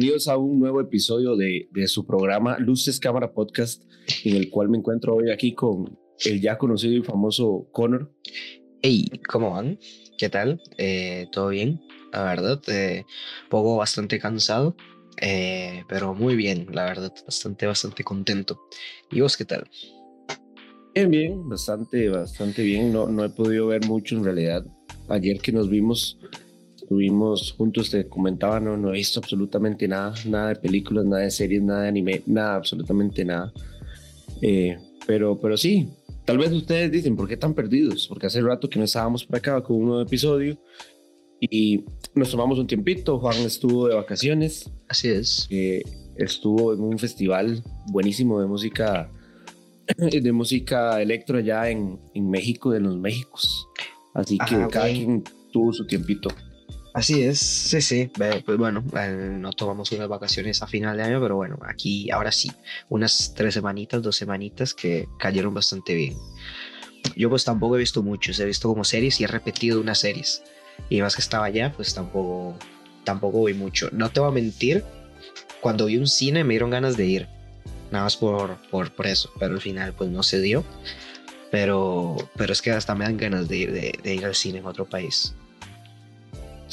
Bienvenidos a un nuevo episodio de, de, su programa Luces Cámara Podcast, en el cual me encuentro hoy aquí con el ya conocido y famoso Connor. Hey, ¿cómo van? ¿Qué tal? Eh, ¿Todo bien? La verdad, eh, poco bastante cansado, eh, pero muy bien, la verdad, bastante, bastante contento. ¿Y vos qué tal? Bien, bien, bastante, bastante bien. No, no he podido ver mucho en realidad. Ayer que nos vimos, estuvimos juntos, te comentaba, no, no he visto absolutamente nada, nada de películas, nada de series, nada de anime, nada, absolutamente nada. Eh, pero, pero sí, tal vez ustedes dicen, ¿por qué tan perdidos? Porque hace rato que no estábamos por acá con un nuevo episodio y nos tomamos un tiempito. Juan estuvo de vacaciones. Así es. Eh, estuvo en un festival buenísimo de música de música electro allá en, en México, de los Méxicos. Así que Ah, cada quien tuvo su tiempito. Así es, sí, sí. Pues bueno, eh, no tomamos unas vacaciones a final de año, pero bueno, aquí ahora sí, unas tres semanitas, dos semanitas que cayeron bastante bien. Yo pues tampoco he visto muchos, he visto como series y he repetido unas series. Y más que estaba allá, pues tampoco, tampoco voy mucho. No te voy a mentir, cuando vi un cine me dieron ganas de ir. Nada más por, por, por eso, pero al final pues no se dio. Pero, pero es que hasta me dan ganas de ir, de ir al cine en otro país.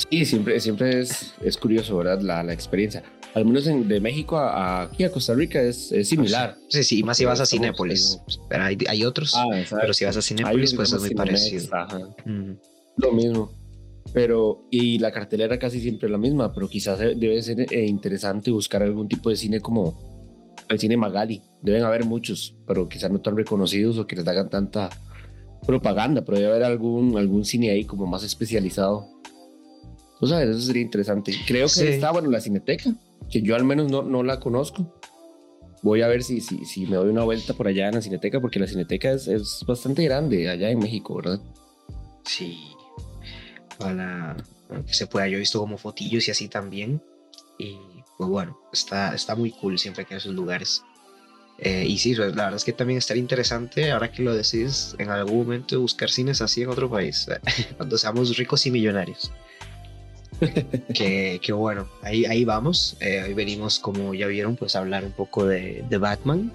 Sí, siempre, siempre es, es curioso, ¿verdad? La, la experiencia. Al menos en- de México a, a- aquí a Costa Rica es, es similar. Sí, sí, y más si vas a Cinépolis. Pero hay, hay otros, Ah, pero si vas a Cinépolis, pues es muy parecido. Mm. Lo mismo. Pero, y la cartelera casi siempre es la misma, pero quizás debe ser eh, interesante buscar algún tipo de cine como el cine Magali. Deben haber muchos, pero quizás no tan reconocidos o que les hagan tanta propaganda, pero debe haber algún, algún cine ahí como más especializado. Tú sabes, eso sería interesante. Creo que Sí. está, bueno, la Cineteca, que yo al menos no, no la conozco. Voy a ver si, si, si me doy una vuelta por allá en la Cineteca, porque la Cineteca es, es bastante grande allá en México, ¿verdad? Sí. Bueno, que se pueda. Yo he visto como fotillos y así también. Y pues bueno, está, está muy cool siempre que en esos lugares. Eh, y sí, la verdad es que también estaría interesante, ahora que lo decís, en algún momento buscar cines así en otro país, cuando seamos ricos y millonarios. que, que bueno, ahí, vamos. Eh, hoy venimos, como ya vieron, pues a hablar un poco de, de Batman,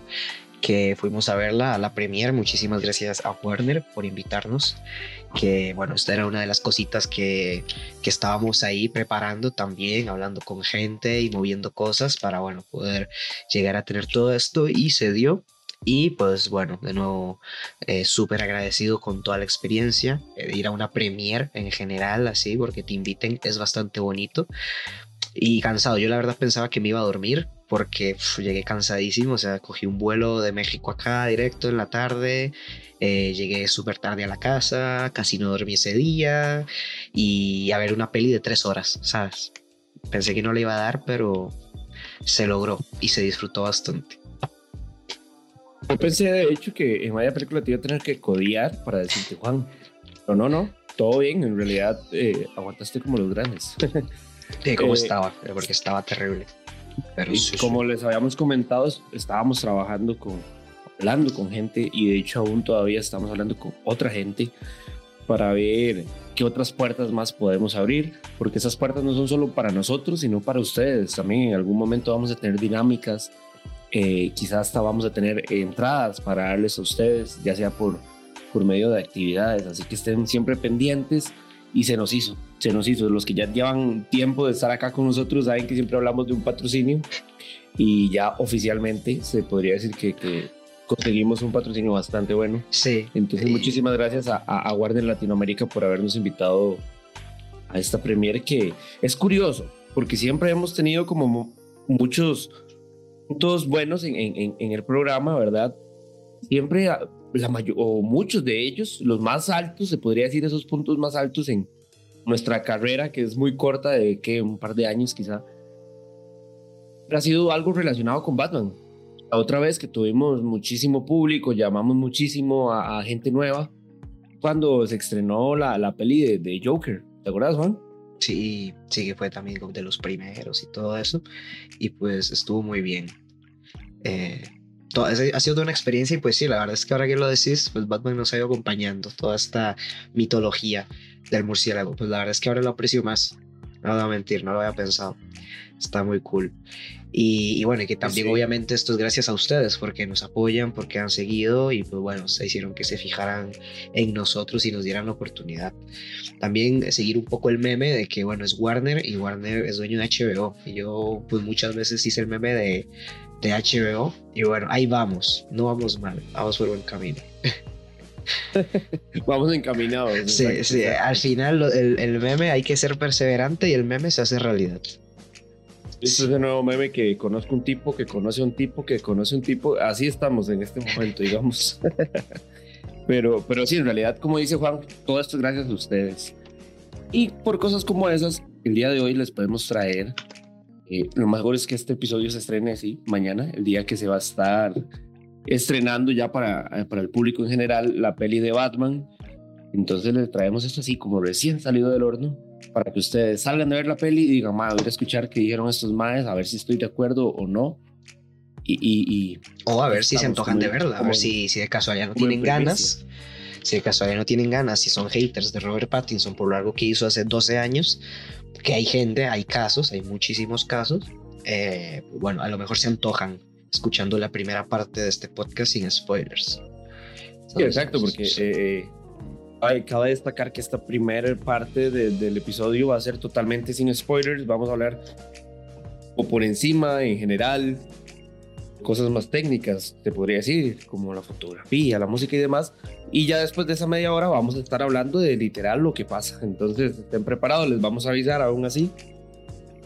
que fuimos a verla a la premiere. Muchísimas gracias a Warner por invitarnos. Que bueno, esta era una de las cositas que, que estábamos ahí preparando también, hablando con gente y moviendo cosas para, bueno, poder llegar a tener todo esto y se dio. Y pues bueno, de nuevo, eh, súper agradecido con toda la experiencia, eh, ir a una premiere en general, así, porque te inviten, es bastante bonito. Y cansado, yo la verdad pensaba que me iba a dormir porque llegué cansadísimo, o sea, cogí un vuelo de México acá directo en la tarde, eh, llegué súper tarde a la casa, casi no dormí ese día y a ver una peli de tres horas, ¿sabes? Pensé que no le iba a dar, pero se logró y se disfrutó bastante. Yo pensé, de hecho, que en vaya película te iba a tener que codiar para decirte, Juan. Pero no, no, todo bien. En realidad, eh, aguantaste como los grandes. De cómo Eh, estaba, porque estaba terrible. Pero sí, como sí. les habíamos comentado, es- estábamos trabajando con, hablando con gente y de hecho aún todavía estamos hablando con otra gente para ver qué otras puertas más podemos abrir, porque esas puertas no son solo para nosotros, sino para ustedes. También en algún momento vamos a tener dinámicas, eh, quizás hasta vamos a tener entradas para darles a ustedes, ya sea por, por medio de actividades, así que estén siempre pendientes y se nos hizo, se nos hizo. Los que ya llevan tiempo de estar acá con nosotros saben que siempre hablamos de un patrocinio y ya oficialmente se podría decir que, que conseguimos un patrocinio bastante bueno. Sí. Entonces, muchísimas gracias a, a, a Latinoamérica por habernos invitado a esta premiere que es curioso, porque siempre hemos tenido como mu- muchos puntos buenos en, el programa, ¿verdad? Siempre, a- la mayor, o muchos de ellos, los más altos, se podría decir esos puntos más altos en nuestra carrera, que es muy corta, de que un par de años quizá, ha sido algo relacionado con Batman. La otra vez que tuvimos muchísimo público, llamamos muchísimo a, a gente nueva, cuando se estrenó la, la peli de, de Joker. ¿Te acuerdas, Juan? Sí, sí que fue también de los primeros y todo eso. Y pues estuvo muy bien. Eh, to- es- ha sido una experiencia y pues sí, la verdad es que ahora que lo decís, pues Batman nos ha ido acompañando toda esta mitología del murciélago. Pues la verdad es que ahora lo aprecio más. no voy a mentir, no lo había pensado. Está muy cool. Y, bueno, y que también obviamente esto es gracias a ustedes porque nos apoyan, porque han seguido y pues bueno, se hicieron que se fijaran en nosotros y nos dieran la oportunidad. También seguir un poco el meme de que bueno, es Warner y Warner es dueño de HBO. Y yo pues muchas veces hice el meme de, de HBO y bueno, ahí vamos, no vamos mal, vamos por buen camino. Vamos encaminados. Sí, sí, al final el, el, meme hay que ser perseverante y el meme se hace realidad. Este es el nuevo meme que conozco un tipo, que conoce un tipo, que conoce un tipo. Así estamos en este momento, digamos. pero, pero sí, en realidad, como dice Juan, todo esto es gracias a ustedes. Y por cosas como esas, el día de hoy les podemos traer. Eh, lo mejor es que este episodio se estrene así, mañana, el día que se va a estar estrenando ya para, eh, para el público en general la peli de Batman. Entonces les traemos esto así como recién salido del horno para que ustedes salgan de ver la peli y digan, ma, voy a escuchar qué dijeron estos maes, a ver si estoy de acuerdo o no. Y, y, o a ver si se antojan de verla, a ver si, si de casualidad no tienen ganas. Si de casualidad no tienen ganas, si son haters de Robert Pattinson por lo algo que hizo hace 12 años, que hay gente, hay casos, hay muchísimos casos, eh, bueno, a lo mejor se antojan escuchando la primera parte de este podcast sin spoilers. Sí, exacto, porque eh, eh, cabe destacar que esta primera parte del episodio va a ser totalmente sin spoilers. Vamos a hablar o por encima, en general, cosas más técnicas, te podría decir, como la fotografía, la música y demás. Y ya después de esa media hora vamos a estar hablando de literal lo que pasa. Entonces estén preparados, les vamos a avisar aún así.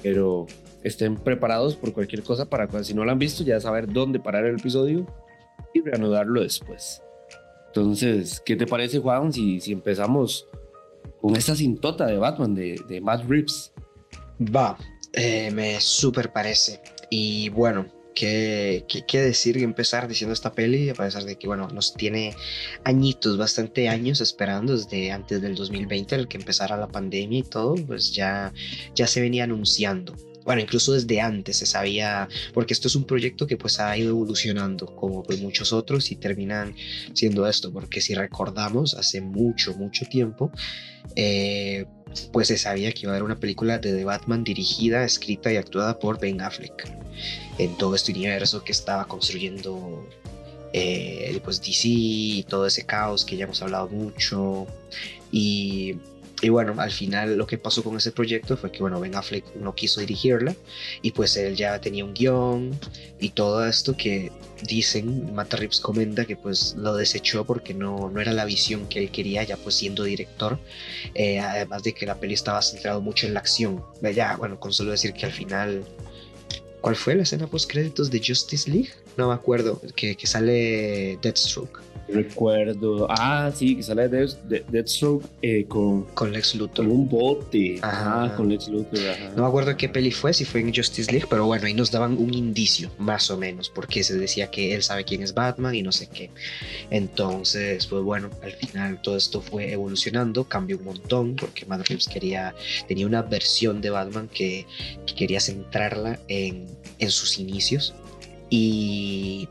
Pero estén preparados por cualquier cosa para cuando si no lo han visto ya saber dónde parar el episodio y reanudarlo después. Entonces, ¿qué te parece Juan si, si empezamos con esta cintota de Batman de, de Matt Reeves? Va, eh, me súper parece. Y bueno, ¿qué, ¿qué, qué, decir y empezar diciendo esta peli? A pesar de que, bueno, nos tiene añitos, bastante años esperando desde antes del 2020, el que empezara la pandemia y todo, pues ya, ya se venía anunciando bueno, incluso desde antes se sabía, porque esto es un proyecto que pues ha ido evolucionando como pues muchos otros y terminan siendo esto, porque si recordamos, hace mucho, mucho tiempo, eh, pues se sabía que iba a haber una película de The Batman dirigida, escrita y actuada por Ben Affleck. En todo este universo que estaba construyendo eh, pues DC y todo ese caos que ya hemos hablado mucho. Y y bueno, al final lo que pasó con ese proyecto fue que, bueno, Ben Affleck no quiso dirigirla y pues él ya tenía un guion y todo esto que dicen, Matt Reeves comenta que pues lo desechó porque no, no era la visión que él quería ya pues siendo director, eh, además de que la peli estaba centrado mucho en la acción. Ya, bueno, con solo decir que al final, ¿cuál fue la escena post créditos de Justice League? No me acuerdo, que, que sale Deathstroke. Recuerdo. Ah, sí, que sale de, Deathstroke eh, con, con Lex Luthor. Con un bote. Ajá, con Lex Luthor. No me acuerdo qué peli fue, si fue en Justice League, pero bueno, ahí nos daban un indicio, más o menos, porque se decía que él sabe quién es Batman y no sé qué. Entonces, pues bueno, al final todo esto fue evolucionando, cambió un montón, porque Matt Reeves quería, tenía una versión de Batman que, que quería centrarla en, en sus inicios. Y,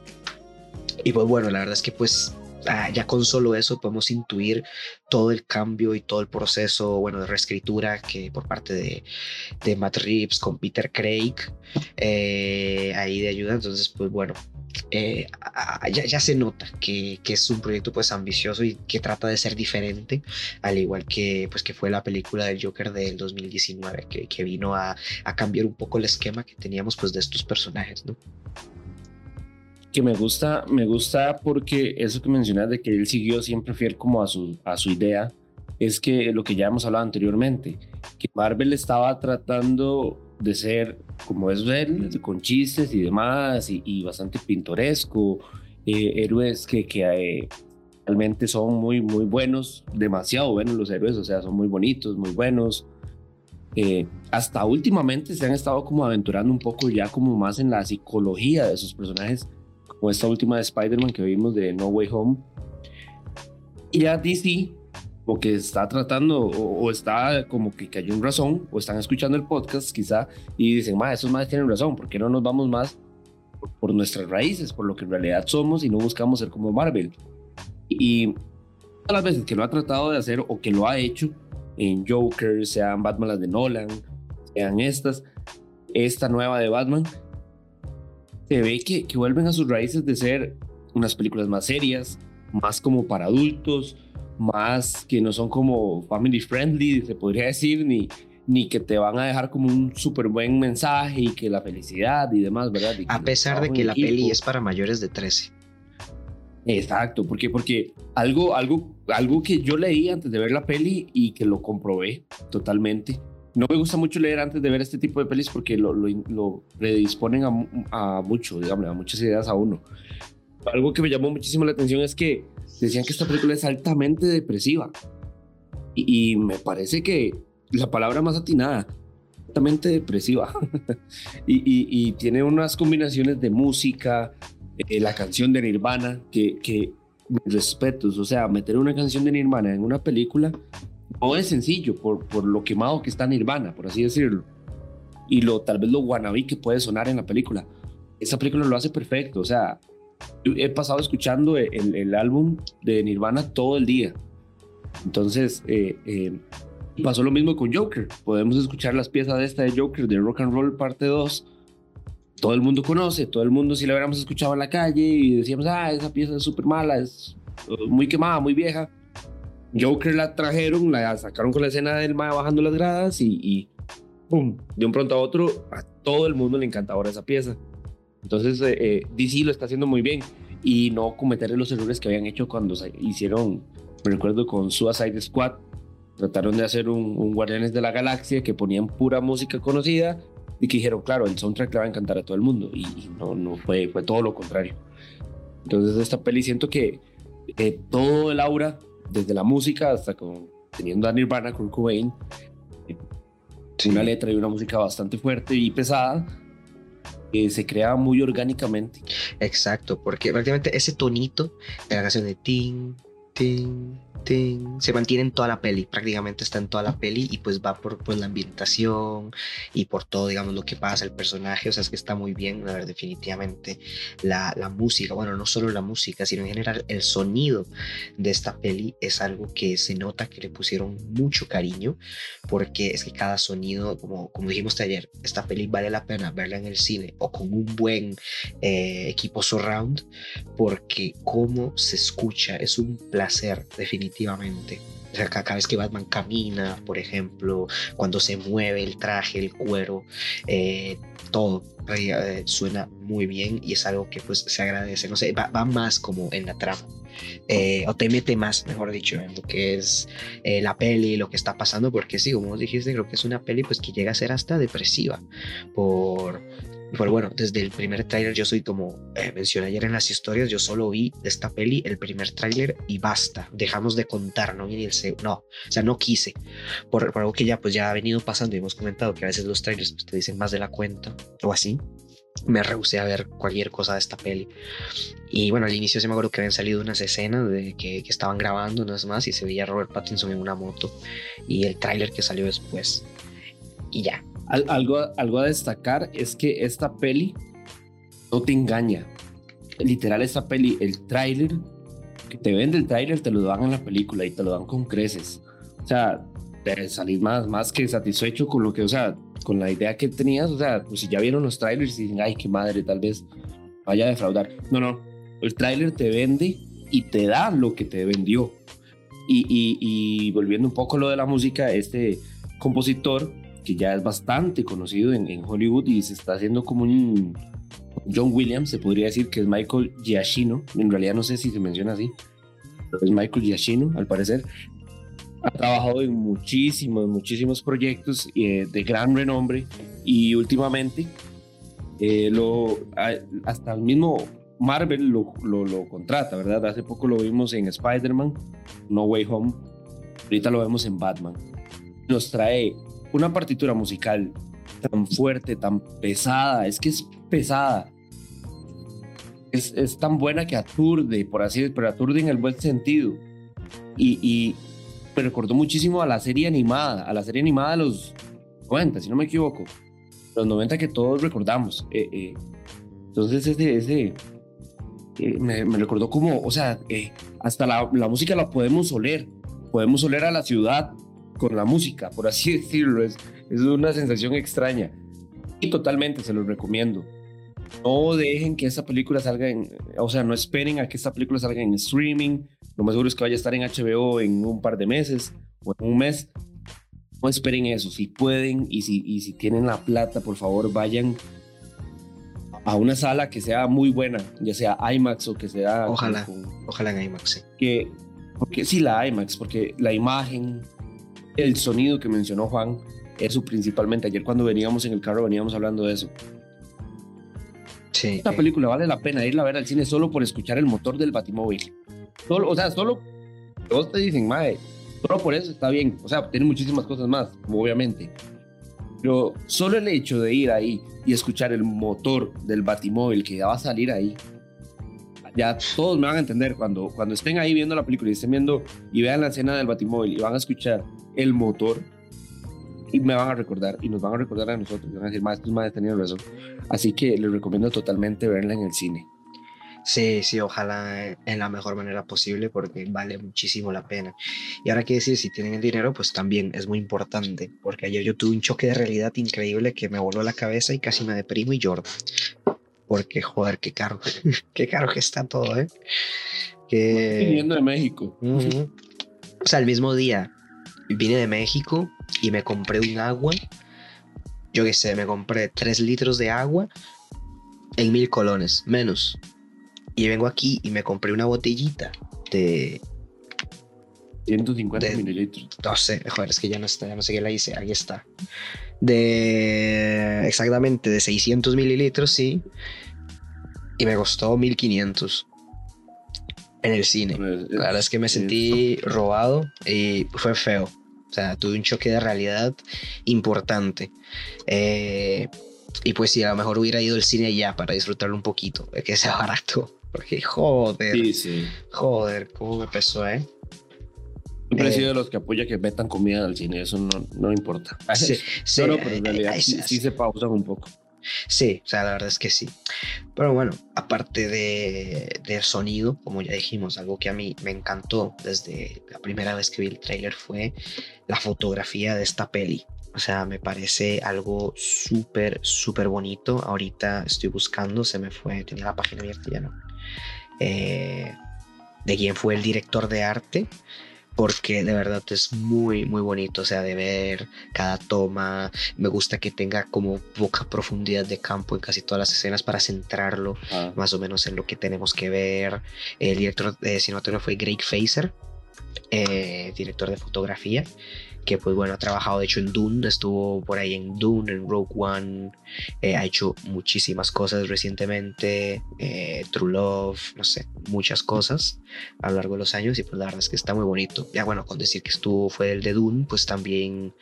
y pues bueno, la verdad es que pues Ah, ya con solo eso podemos intuir todo el cambio y todo el proceso, bueno, de reescritura que por parte de, de Matt Reeves con Peter Craig, eh, ahí de ayuda. Entonces, pues bueno, eh, ya, se nota que, que, es un proyecto pues ambicioso y que trata de ser diferente, al igual que pues que fue la película del Joker del 2019, que, que vino a, a cambiar un poco el esquema que teníamos pues de estos personajes, ¿no? Que me gusta, me gusta porque eso que mencionas de que él siguió siempre fiel como a su, a su idea, es que lo que ya hemos hablado anteriormente, que Marvel estaba tratando de ser como es él, con chistes y demás, y, bastante pintoresco, eh, héroes que, que eh, realmente son muy, muy buenos, demasiado buenos los héroes, o sea, son muy bonitos, muy buenos. Eh, hasta últimamente se han estado como aventurando un poco ya como más en la psicología de esos personajes como esta última de Spider-Man que vimos de No Way Home. Y ya DC, o que está tratando, o, está como que cayó en razón, o están escuchando el podcast quizá, y dicen, ma, esos más tienen razón, ¿por qué no nos vamos más por, nuestras raíces, por lo que en realidad somos y no buscamos ser como Marvel? Y todas las veces que lo ha tratado de hacer o que lo ha hecho en Joker, sean Batman las de Nolan, vean estas, esta nueva de Batman, se ve que, que vuelven a sus raíces de ser unas películas más serias, más como para adultos, más que no son como family friendly, se podría decir, ni, ni que te van a dejar como un súper buen mensaje y que la felicidad y demás, ¿verdad? a pesar de que la peli es para mayores de 13. Exacto, porque porque algo algo algo que yo leí antes de ver la peli y que lo comprobé totalmente. No me gusta mucho leer antes de ver este tipo de pelis porque lo, lo, predisponen a, a, mucho, digamos, a muchas ideas a uno. Algo que me llamó muchísimo la atención es que decían que esta película es altamente depresiva. Y, y me parece que la palabra más atinada, altamente depresiva. y, y, tiene unas combinaciones de música, eh, la canción de Nirvana, que, que respetos, o sea, meter una canción de Nirvana en una película no es sencillo por, por lo quemado que está Nirvana, por así decirlo. Y lo tal vez lo wannabe que puede sonar en la película. Esa película lo hace perfecto, o sea, he pasado escuchando el, el álbum de Nirvana todo el día. Entonces, eh, eh, pasó lo mismo con Joker. Podemos escuchar las piezas de esta de Joker, de Rock and Roll parte 2. Todo el mundo conoce, todo el mundo si la hubiéramos escuchado en la calle y decíamos, ah, esa pieza es súper mala, es muy quemada, muy vieja. Joker la trajeron, la sacaron con la escena del mae bajando las gradas y, y ¡pum! De un pronto a otro, a todo el mundo le encanta ahora esa pieza. Entonces, eh, eh DC lo está haciendo muy bien y no cometer los errores que habían hecho cuando hicieron, me recuerdo con Suicide Squad, trataron de hacer un, Guardianes de la Galaxia que ponían pura música conocida y que dijeron, claro, el soundtrack le va a encantar a todo el mundo y, no, no fue, fue todo lo contrario. Entonces esta peli siento que eh, todo el aura, desde la música hasta con, teniendo a Nirvana, Kurt Cobain, eh, una letra y una música bastante fuerte y pesada, que se crea muy orgánicamente. Exacto, porque prácticamente ese tonito de la canción de Ting, Ting, se mantiene en toda la peli, prácticamente está en toda la peli y pues va por pues, la ambientación y por todo, digamos, lo que pasa, el personaje, o sea, es que está muy bien, a ver, definitivamente la, la música, bueno, no solo la música, sino en general el sonido de esta peli es algo que se nota que le pusieron mucho cariño, porque es que cada sonido, como, como dijimos ayer, esta peli vale la pena verla en el cine o con un buen eh, equipo surround, porque cómo se escucha es un placer definitivamente. O cada vez que Batman camina, por ejemplo, cuando se mueve el traje, el cuero, eh, todo eh, suena muy bien y es algo que pues se agradece. No sé, va, más como en la trama. Eh, o te mete más, mejor dicho, en lo que es la peli, lo que está pasando, porque sí, como dijiste, creo que es una peli pues que llega a ser hasta depresiva por pero bueno, desde el primer tráiler yo soy como eh, mencioné ayer en las historias, yo solo vi de esta peli el primer tráiler y basta, dejamos de contar, no vi el no, o sea, no quise, por, algo que ya pues ya ha venido pasando y hemos comentado que a veces los trailers pues, te dicen más de la cuenta o así. Me rehusé a ver cualquier cosa de esta peli. Y bueno, al inicio se me acuerdo que habían salido unas escenas de que, que estaban grabando, unas más, y se veía Robert Pattinson en una moto. Y el tráiler que salió después. Ya, algo, algo a destacar es que esta peli no te engaña. Literal, esta peli, el tráiler, que te vende el tráiler, te lo dan en la película y te lo dan con creces. O sea, te salís más, más que satisfecho con lo que, o sea, con la idea que tenías. O sea, pues si ya vieron los trailers y dicen, ay, qué madre, tal vez vaya a defraudar. No, no. El tráiler te vende y te da lo que te vendió. Y, y, y volviendo un poco a lo de la música, este compositor que ya es bastante conocido en, en, Hollywood y se está haciendo como un John Williams, se podría decir que es Michael Giacchino, en realidad no sé si se menciona así, pero es Michael Giacchino al parecer. Ha trabajado en muchísimos, muchísimos proyectos eh, de gran renombre y últimamente eh, lo, hasta el mismo Marvel lo, lo, lo, contrata, ¿verdad? Hace poco lo vimos en Spider-Man, No Way Home, ahorita lo vemos en Batman. Nos trae una partitura musical tan fuerte, tan pesada, es que es pesada. Es, es tan buena que aturde, por así decirlo, pero aturde en el buen sentido. Y, y, me recordó muchísimo a la serie animada, a la serie animada de los 90, si no me equivoco. Los 90 que todos recordamos. Eh, eh. Entonces ese, ese eh, me, me, recordó como, o sea, hasta la, la música la podemos oler. Podemos oler a la ciudad, con la música, por así decirlo. Es, es una sensación extraña. Y totalmente se los recomiendo. No dejen que esta película salga en, o sea, no esperen a que esta película salga en streaming. Lo más seguro es que vaya a estar en HBO en un par de meses o en un mes. No esperen eso. Si pueden y si, y si tienen la plata, por favor, vayan a una sala que sea muy buena, ya sea IMAX o que sea... Ojalá, ojalá en IMAX, sí. Que, porque sí, la IMAX, porque la imagen, el sonido que mencionó Juan, eso principalmente. Ayer cuando veníamos en el carro veníamos hablando de eso. Sí. Esta película vale la pena irla a ver al cine solo por escuchar el motor del Batimóvil. Solo, o sea, solo todos te dicen, mae, solo por eso está bien. O sea, tiene muchísimas cosas más, obviamente. Pero solo el hecho de ir ahí y escuchar el motor del Batimóvil que ya va a salir ahí, ya todos me van a entender cuando, cuando estén ahí viendo la película y estén viendo y vean la escena del Batimóvil y van a escuchar el motor y me van a recordar y nos van a recordar a nosotros. Van a decir, más, más tenido razón. Así que les recomiendo totalmente verla en el cine. Sí, sí, ojalá en la mejor manera posible porque vale muchísimo la pena. Y ahora que decir, si tienen el dinero, pues también es muy importante, porque ayer yo tuve un choque de realidad increíble que me voló la cabeza y casi me deprimo y lloro. Porque, joder, qué caro, qué caro que está todo, ¿eh? Que... Viniendo de México. O sea, el mismo día vine de México y me compré un agua. Yo qué sé, me compré tres litros de agua en mil colones, menos. Y vengo aquí y me compré una botellita de 150 mililitros. No sé, joder, es que ya no está, ya no sé qué la hice, ahí está. De exactamente de 600 mililitros, sí. Y me costó 1500 en el cine. La verdad es que me sentí robado y fue feo. O sea, tuve un choque de realidad importante. Eh, y pues sí, a lo mejor hubiera ido al cine ya para disfrutarlo un poquito, de que sea barato. Porque joder. Sí, sí. Joder, cómo me pesó, ¿eh? Siempre he sido de los que apoya que metan comida al cine, eso no, no importa. Sí, sí, pero en realidad sí, se pausan un poco. Sí, o sea, la verdad es que sí. Pero bueno, aparte de, del sonido, como ya dijimos, algo que a mí me encantó desde la primera vez que vi el tráiler fue la fotografía de esta peli. O sea, me parece algo súper, súper bonito. Ahorita estoy buscando, se me fue, tenía la página abierta ya no. Eh, de quién fue el director de arte, porque de verdad es muy, muy bonito, o sea, de ver cada toma. Me gusta que tenga como poca profundidad de campo en casi todas las escenas para centrarlo ah. más o menos en lo que tenemos que ver. El director de cinematografía fue Greg Facer, eh, director de fotografía que pues bueno, ha trabajado de hecho en Dune, estuvo por ahí en Dune, en Rogue One, eh, ha hecho muchísimas cosas recientemente, eh, True Love, no sé, muchas cosas a lo largo de los años y pues la verdad es que está muy bonito. Ya bueno, con decir que estuvo fue el de Dune, pues también,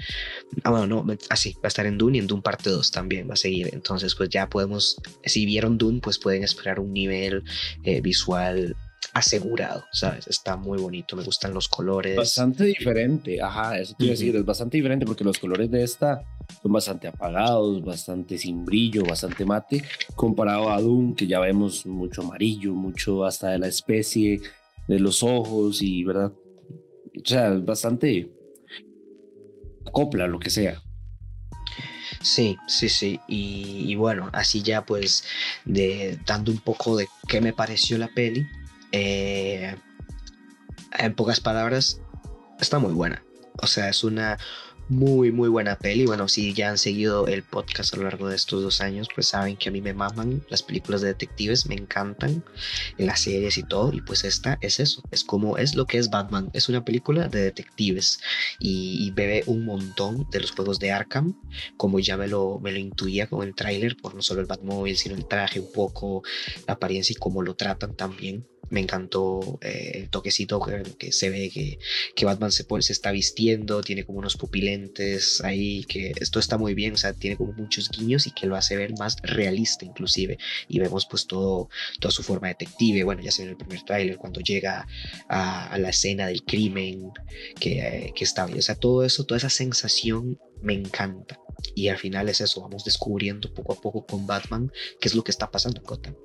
ah bueno, no, así, va a estar en Dune y en Dune parte 2 también va a seguir, entonces pues ya podemos, si vieron Dune, pues pueden esperar un nivel eh, visual asegurado, ¿sabes? Está muy bonito, me gustan los colores. Bastante diferente, ajá, eso quiero decir, es bastante diferente porque los colores de esta son bastante apagados, bastante sin brillo, bastante mate, comparado a Doom, que ya vemos mucho amarillo, mucho hasta de la especie, de los ojos y, ¿verdad? O sea, bastante copla, lo que sea. Sí, sí, sí. Y, y, bueno, así ya pues de dando un poco de qué me pareció la peli, eh, en pocas palabras, está muy buena. O sea, es una muy, muy buena peli. Bueno, si ya han seguido el podcast a lo largo de estos dos años, pues saben que a mí me maman las películas de detectives, me encantan, en las series y todo. Y pues esta es eso, es como es lo que es Batman. Es una película de detectives y, bebe un montón de los juegos de Arkham, como ya me lo, me lo intuía con el tráiler, por no solo el Batmobile, sino el traje, un poco la apariencia y cómo lo tratan también me encantó eh, el toquecito que, se ve que, que Batman se, se está vistiendo, tiene como unos pupilentes ahí, que esto está muy bien, o sea, tiene como muchos guiños y que lo hace ver más realista inclusive. Y vemos pues todo, toda su forma detective, bueno, ya se ve en el primer tráiler cuando llega a, la escena del crimen, que, eh, que está o sea, todo eso, toda esa sensación me encanta. Y al final es eso, vamos descubriendo poco a poco con Batman qué es lo que está pasando en Gotham.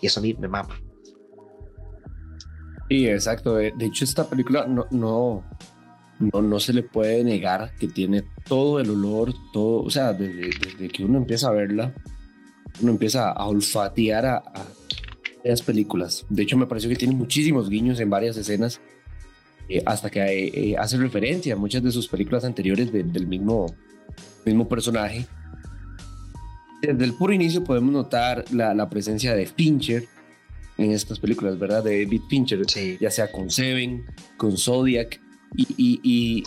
Y eso a mí me mama. Sí, exacto. De hecho, esta película no, no, no, no se le puede negar que tiene todo el olor, todo, o sea, desde, desde que uno empieza a verla, uno empieza a olfatear a, a las películas. De hecho, me pareció que tiene muchísimos guiños en varias escenas, eh, hasta que eh, eh, hace referencia a muchas de sus películas anteriores del mismo, mismo personaje. Desde el puro inicio podemos notar la, la presencia de Fincher en estas películas, ¿verdad? De David Fincher, ya sea con Seven, con Zodiac, y, y,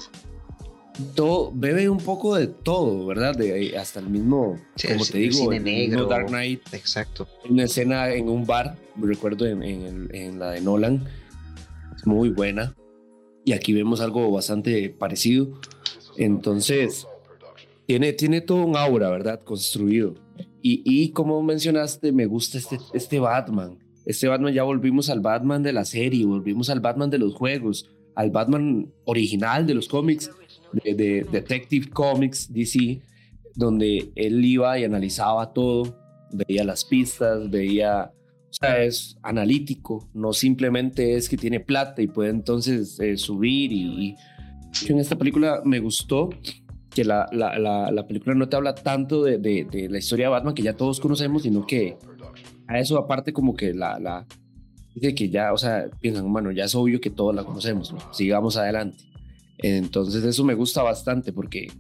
todo, bebe un poco de todo, ¿verdad? De, hasta el mismo, como te digo, el negro, Dark Knight. Exacto. Una escena en un bar, me recuerdo en, en, la de Nolan, es muy buena. Y aquí vemos algo bastante parecido. Entonces, tiene, tiene todo un aura, ¿verdad? Construido. Y, y como mencionaste, me gusta este, este Batman. Este Batman ya volvimos al Batman de la serie, volvimos al Batman de los juegos al Batman original de los cómics, de, Detective Comics DC, donde él iba y analizaba todo, veía las pistas, veía, o sea, es analítico, no simplemente es que tiene plata y puede entonces eh, subir y, en esta película me gustó que la, la, la, película no te habla tanto de, de, la historia de Batman que ya todos conocemos, sino que a eso aparte como que la, la, Dice que ya, o sea, piensan, bueno, ya es obvio que todos la conocemos, sigamos adelante. Entonces eso me gusta bastante porque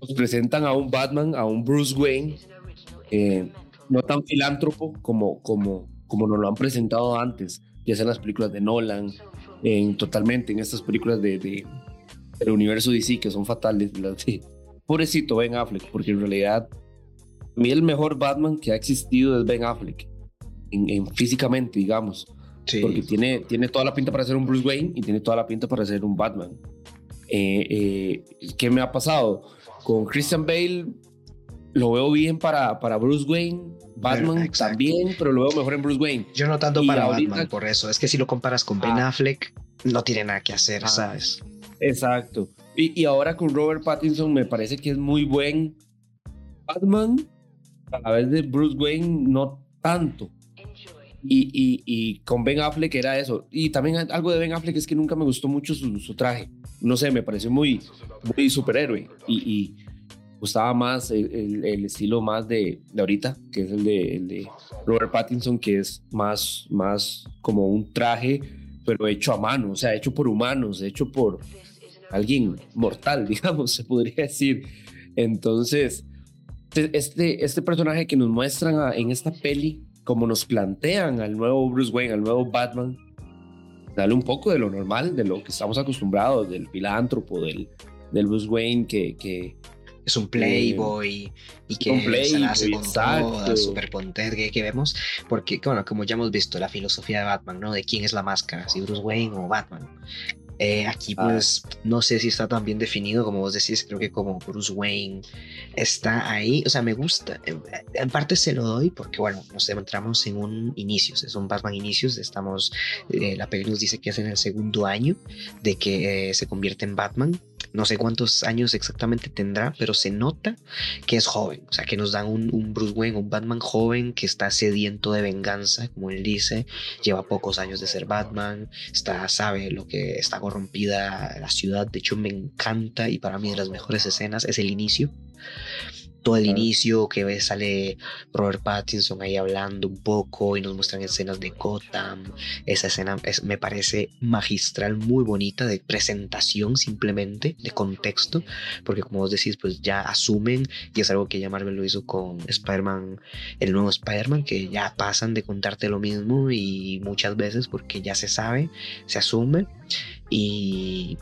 nos presentan a un Batman, a un Bruce Wayne, eh, no tan filántropo como, como, como nos lo han presentado antes, ya sea en las películas de Nolan, en, totalmente en estas películas de, de del universo DC que son fatales. Sí. Pobrecito Ben Affleck, porque en realidad mí el mejor Batman que ha existido es Ben Affleck en, físicamente, digamos. Porque tiene, tiene toda la pinta para ser un Bruce Wayne y tiene toda la pinta para ser un Batman. Eh, eh, ¿Qué me ha pasado? Con Christian Bale lo veo bien para, para Bruce Wayne, Batman también, pero lo veo mejor en Bruce Wayne. Yo no tanto para Batman, por eso. Es que si lo comparas con Ben ah. Affleck, no tiene nada que hacer, ah. ¿sabes? Exacto. Y, y, ahora con Robert Pattinson me parece que es muy buen Batman, a la vez de Bruce Wayne no tanto. Y, y, con Ben Affleck era eso. Y también algo de Ben Affleck es que nunca me gustó mucho su, traje. No sé, me pareció muy, muy superhéroe. Y, gustaba más el, el, estilo más de, de, ahorita, que es el de, el de Robert Pattinson, que es más, más como un traje, pero hecho a mano, o sea, hecho por humanos, hecho por alguien mortal, digamos, se podría decir. Entonces, este, este personaje que nos muestran en esta peli como nos plantean al nuevo Bruce Wayne, al nuevo Batman, dale un poco de lo normal, de lo que estamos acostumbrados, del filántropo, del, del Bruce Wayne que, que es un playboy y que un playboy, se la hace con toda, super que, que, vemos, porque bueno, como ya hemos visto la filosofía de Batman, ¿no? De quién es la máscara, si Bruce Wayne o Batman. Eh, aquí ah. pues no sé si está tan bien definido como vos decís, creo que como Bruce Wayne está ahí, o sea, me gusta, en parte se lo doy porque bueno, nos encontramos en un inicios, es un Batman inicios, estamos, eh, la peli nos dice que es en el segundo año de que eh, se convierte en Batman, no sé cuántos años exactamente tendrá, pero se nota que es joven, o sea, que nos dan un, Bruce Wayne, un Batman joven que está sediento de venganza, como él dice, lleva pocos años de ser Batman, está, sabe lo que está corrompida la ciudad, de hecho me encanta y para mí de las mejores escenas es el inicio todo el inicio que sale Robert Pattinson ahí hablando un poco y nos muestran escenas de Gotham. Esa escena me parece magistral, muy bonita de presentación simplemente, de contexto, porque como vos decís, pues ya asumen y es algo que ya Marvel lo hizo con Spider-Man, el nuevo Spider-Man, que ya pasan de contarte lo mismo y muchas veces porque ya se sabe, se asume y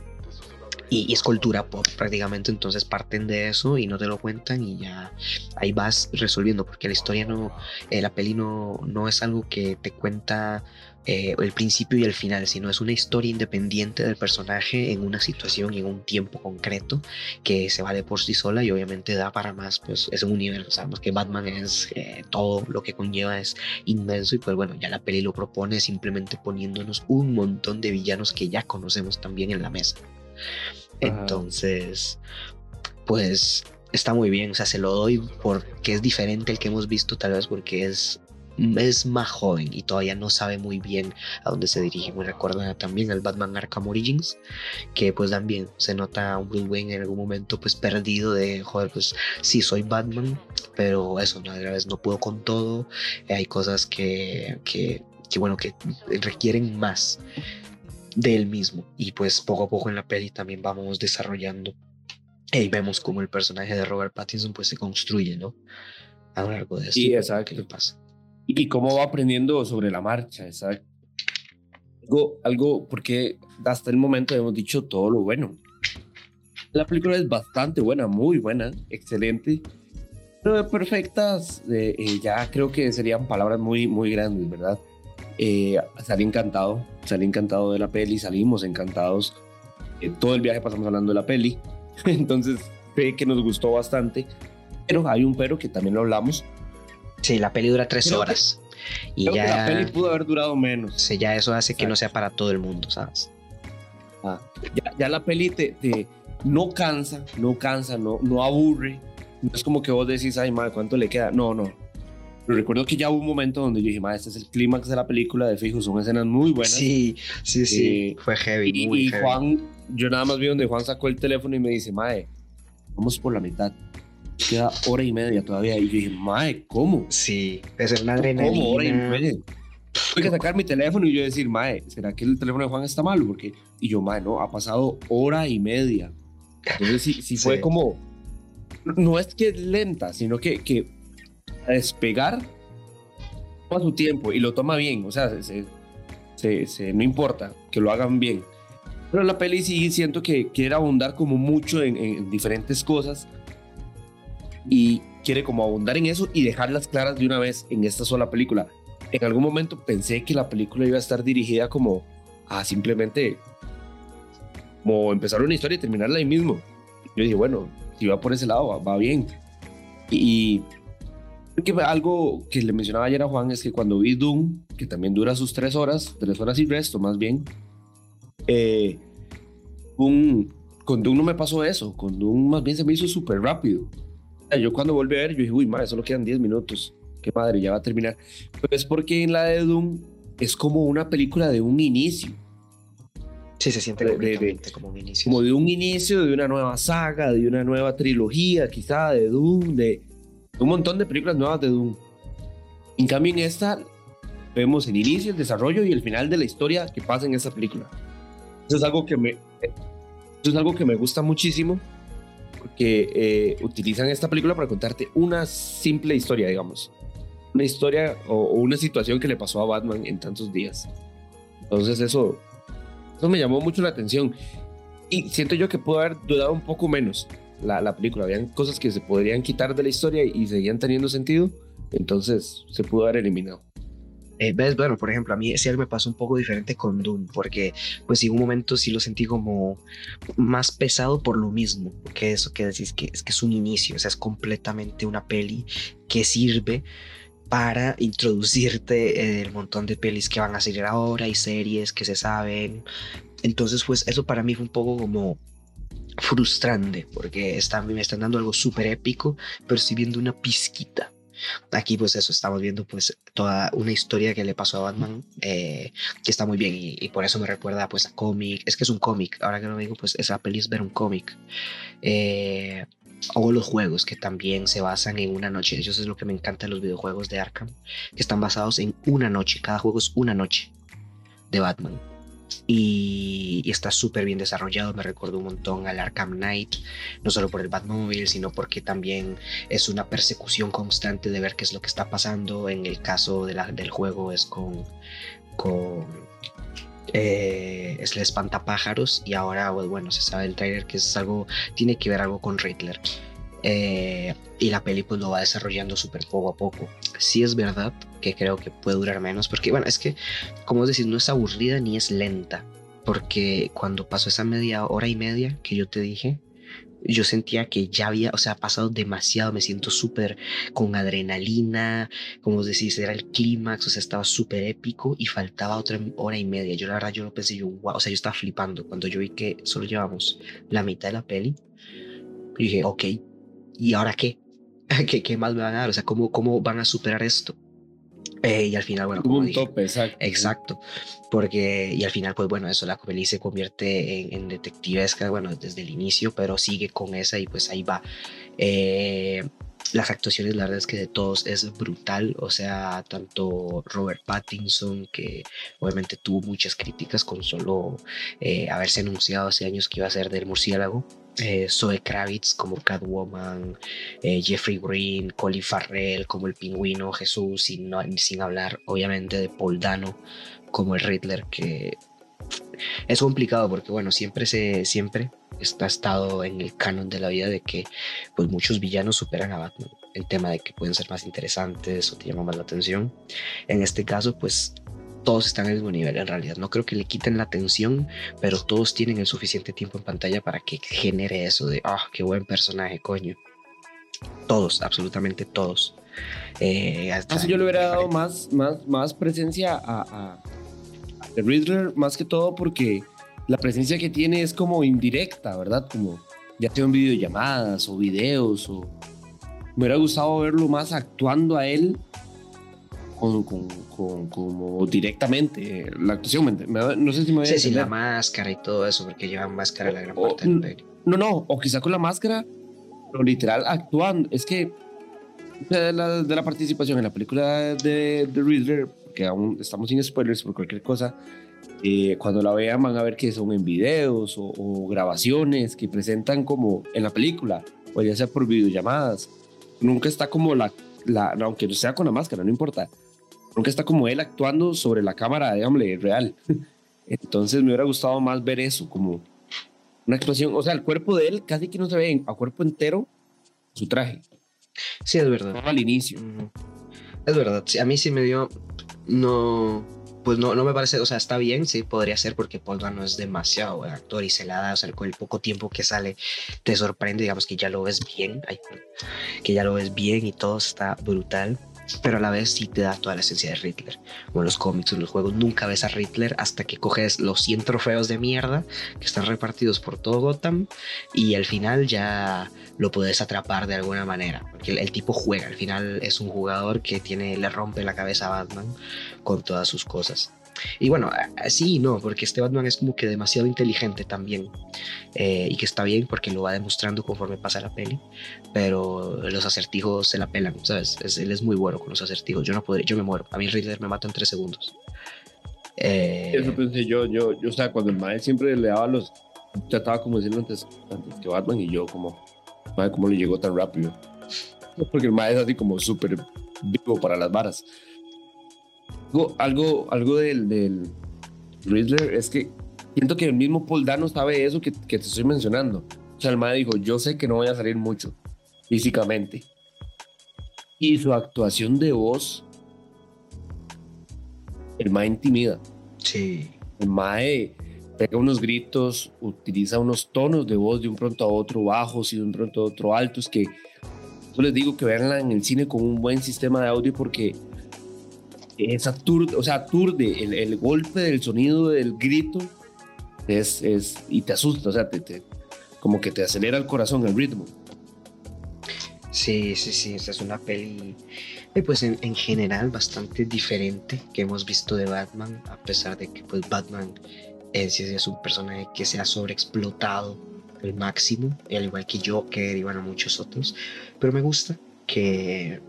y, es cultura pop prácticamente, entonces parten de eso y no te lo cuentan y ya ahí vas resolviendo, porque la historia no, eh, la peli no, no es algo que te cuenta eh, el principio y el final, sino es una historia independiente del personaje en una situación y en un tiempo concreto que se vale por sí sola y obviamente da para más, pues es un universo, sabemos que Batman es eh, todo lo que conlleva es inmenso y pues bueno, ya la peli lo propone simplemente poniéndonos un montón de villanos que ya conocemos también en la mesa. Entonces, pues está muy bien, o sea, se lo doy porque es diferente el que hemos visto, tal vez porque es es más joven y todavía no sabe muy bien a dónde se dirige. Me recuerda también al Batman Arkham Origins, que pues también se nota un Bruce Wayne en algún momento pues perdido de, joder, pues sí, soy Batman, pero eso, ¿no? a la vez no puedo con todo, hay cosas que, que, que, bueno, que requieren más de él mismo y pues poco a poco en la peli también vamos desarrollando y vemos cómo el personaje de Robert Pattinson pues se construye, ¿no? A lo largo de esto. Sí, exacto. ¿Qué pasa? y cómo va aprendiendo sobre la marcha, ¿sabes? Algo, algo, porque hasta el momento hemos dicho todo lo bueno. La película es bastante buena, muy buena, excelente, pero de perfectas, eh, ya creo que serían palabras muy, muy grandes, ¿verdad? Eh, salí encantado, salí encantado de la peli, salimos encantados. Eh, todo el viaje pasamos hablando de la peli, entonces sé que nos gustó bastante, pero hay un pero que también lo hablamos, Sí, la peli dura tres horas. y ya. la peli pudo haber durado menos. Sí, ya eso hace que no sea para todo el mundo, ¿sabes? Ah, ya, la peli te, no cansa, no cansa, no, no aburre. No es como que vos decís, ay, madre, ¿cuánto le queda? No, no. Pero recuerdo que ya hubo un momento donde yo dije, madre, este es el clímax de la película, de fijo, son escenas muy buenas. Sí, sí, sí. Eh, Fue heavy. Y, muy y Juan, yo nada más vi donde Juan sacó el teléfono y me dice, madre, vamos por la mitad queda hora y media todavía. Y yo dije, mae, ¿cómo? Sí, es una adrenalina. ¿Cómo hora y media? Tuve que sacar mi teléfono y yo decir, mae, ¿será que el teléfono de Juan está mal? Porque, y yo, mae, no, ha pasado hora y media. Entonces sí, sí fue como, no es que es lenta, sino que, que a despegar toma su tiempo y lo toma bien, o sea, se, se, se, no importa que lo hagan bien. Pero la peli sí siento que quiere abundar como mucho en, en diferentes cosas y quiere como abundar en eso y dejarlas claras de una vez en esta sola película. En algún momento pensé que la película iba a estar dirigida como a simplemente como empezar una historia y terminarla ahí mismo. Yo dije, bueno, si va por ese lado, va, bien. Y, que algo que le mencionaba ayer a Juan es que cuando vi Doom, que también dura sus tres horas, tres horas y resto más bien, eh, un, con Doom no me pasó eso, con Doom más bien se me hizo súper rápido. Yo cuando volví a ver, yo dije, uy, madre, solo quedan 10 minutos. Qué padre, ya va a terminar. Pero es porque en la de Doom es como una película de un inicio. Sí, se siente como un inicio. Como de un inicio de una nueva saga, de una nueva trilogía, quizá de Doom, de, un montón de películas nuevas de Doom. En cambio, en esta vemos el inicio, el desarrollo y el final de la historia que pasa en esa película. Eso es algo que me, eso es algo que me gusta muchísimo que eh, utilizan esta película para contarte una simple historia, digamos. Una historia o, una situación que le pasó a Batman en tantos días. Entonces eso, eso me llamó mucho la atención. Y siento yo que pudo haber dudado un poco menos la, la película. Habían cosas que se podrían quitar de la historia y seguían teniendo sentido. Entonces se pudo haber eliminado. Eh, ¿Ves? Bueno, por ejemplo, a mí ese me pasó un poco diferente con Doom, porque pues en un momento sí lo sentí como más pesado por lo mismo, que eso que decís que es que es un inicio, o sea, es completamente una peli que sirve para introducirte el montón de pelis que van a salir ahora y series que se saben. Entonces, pues eso para mí fue un poco como frustrante, porque están, me están dando algo súper épico, pero estoy viendo una pizquita Aquí pues eso, estamos viendo pues toda una historia que le pasó a Batman eh, que está muy bien y, por eso me recuerda pues a cómic, es que es un cómic, ahora que lo digo pues esa peli es ver un cómic. Eh, o los juegos que también se basan en una noche. Eso es lo que me encanta de los videojuegos de Arkham, que están basados en una noche. Cada juego es una noche de Batman y, está súper bien desarrollado. Me recuerdo un montón al Arkham Knight, no solo por el Batmobile, sino porque también es una persecución constante de ver qué es lo que está pasando. En el caso de la, del juego es con, con eh, es el espantapájaros y ahora pues, bueno se sabe el trailer que es algo tiene que ver algo con Riddler eh, y la peli pues lo va desarrollando súper poco a poco. Sí es verdad que creo que puede durar menos, porque bueno, es que, como decís, no es aburrida ni es lenta, porque cuando pasó esa media hora y media que yo te dije, yo sentía que ya había, o sea, pasado demasiado, me siento súper con adrenalina, como decís, era el clímax, o sea, estaba súper épico y faltaba otra hora y media. Yo la verdad, yo lo pensé, yo, wow, o sea, yo estaba flipando cuando yo vi que solo llevamos la mitad de la peli. Y dije, ok, ¿y ahora qué? ¿Qué, qué más me van a dar? O sea, ¿cómo, cómo van a superar esto? Eh, y al final, bueno, como un tope, exacto. Exacto, porque, y al final, pues bueno, eso, la peli se convierte en, en detectivesca, bueno, desde el inicio, pero sigue con esa y pues ahí va. Eh, las actuaciones, la verdad es que de todos es brutal. O sea, tanto Robert Pattinson, que obviamente tuvo muchas críticas con solo eh, haberse anunciado hace años que iba a ser del murciélago. Eh, Zoe Kravitz como Catwoman, eh, Jeffrey Green, Colin Farrell como el pingüino, Jesús, sin, sin hablar obviamente de Paul Dano como el Riddler, que es complicado porque bueno, siempre se, siempre está estado en el canon de la vida de que pues muchos villanos superan a Batman. El tema de que pueden ser más interesantes o te llaman más la atención. En este caso, pues todos están al mismo nivel en realidad. No creo que le quiten la atención, pero todos tienen el suficiente tiempo en pantalla para que genere eso de, ah, qué buen personaje, coño. Todos, absolutamente todos. Eh, yo le hubiera dado más, más, más presencia a, a, a The Riddler, más que todo porque la presencia que tiene es como indirecta, ¿verdad? Como ya tengo videollamadas o videos o me hubiera gustado verlo más actuando a él con, con, como directamente la actuación. no sé si me voy a sí, la máscara y todo eso, porque llevan máscara la gran parte del No, no, o quizá con la máscara, pero literal actuando. Es que de la, de la participación en la película de, de Riddler, que aún estamos sin spoilers por cualquier cosa, eh, cuando la vean van a ver que son en videos o, grabaciones que presentan como en la película, o ya sea por videollamadas. Nunca está como la, la aunque no sea con la máscara, no importa. Nunca está como él actuando sobre la cámara, digamos, real. Entonces me hubiera gustado más ver eso, como una actuación, o sea, el cuerpo de él casi que no se ve a cuerpo entero su traje. Sí, es verdad. al inicio. Es verdad, a mí sí me dio, no, pues no, no me parece, o sea, está bien, sí, podría ser porque Paul no es demasiado buen actor y se la da, o sea, con el poco tiempo que sale te sorprende, digamos que ya lo ves bien, que ya lo ves bien y todo está brutal pero a la vez sí te da toda la esencia de Riddler. Como en los cómics, en los juegos, nunca ves a Riddler hasta que coges los 100 trofeos de mierda que están repartidos por todo Gotham y al final ya lo puedes atrapar de alguna manera. Porque el, tipo juega, al final es un jugador que tiene, le rompe la cabeza a Batman con todas sus cosas. Y bueno, sí no, porque este Batman es como que demasiado inteligente también. Eh, y que está bien porque lo va demostrando conforme pasa la peli. Pero los acertijos se la pelan, ¿sabes? él es muy bueno con los acertijos. Yo no podría, yo me muero. A mí Riddler me mata en tres segundos. Eh, Eso pensé yo, yo, yo, o sea, cuando el Mae siempre le daba los. Trataba como decirlo antes, antes que Batman y yo, como, Mae, ¿cómo le llegó tan rápido? Porque el Mae es así como súper vivo para las varas algo, algo, del, del Riddler es que siento que el mismo Paul Dano sabe eso que, que te estoy mencionando. O sea, el madre dijo, yo sé que no voy a salir mucho físicamente. Y su actuación de voz, el mae intimida. Sí. El mae pega unos gritos, utiliza unos tonos de voz de un pronto a otro bajos y de un pronto a otro altos que yo les digo que veanla en el cine con un buen sistema de audio porque es aturde, o sea, aturde el, el, golpe del sonido del grito es, es y te asusta, o sea, te, como que te acelera el corazón, el ritmo. Sí, sí, sí, esa es una peli, eh, pues en, en, general bastante diferente que hemos visto de Batman, a pesar de que pues Batman es, es un personaje que se ha sobreexplotado al máximo, al igual que Joker y bueno, muchos otros, pero me gusta que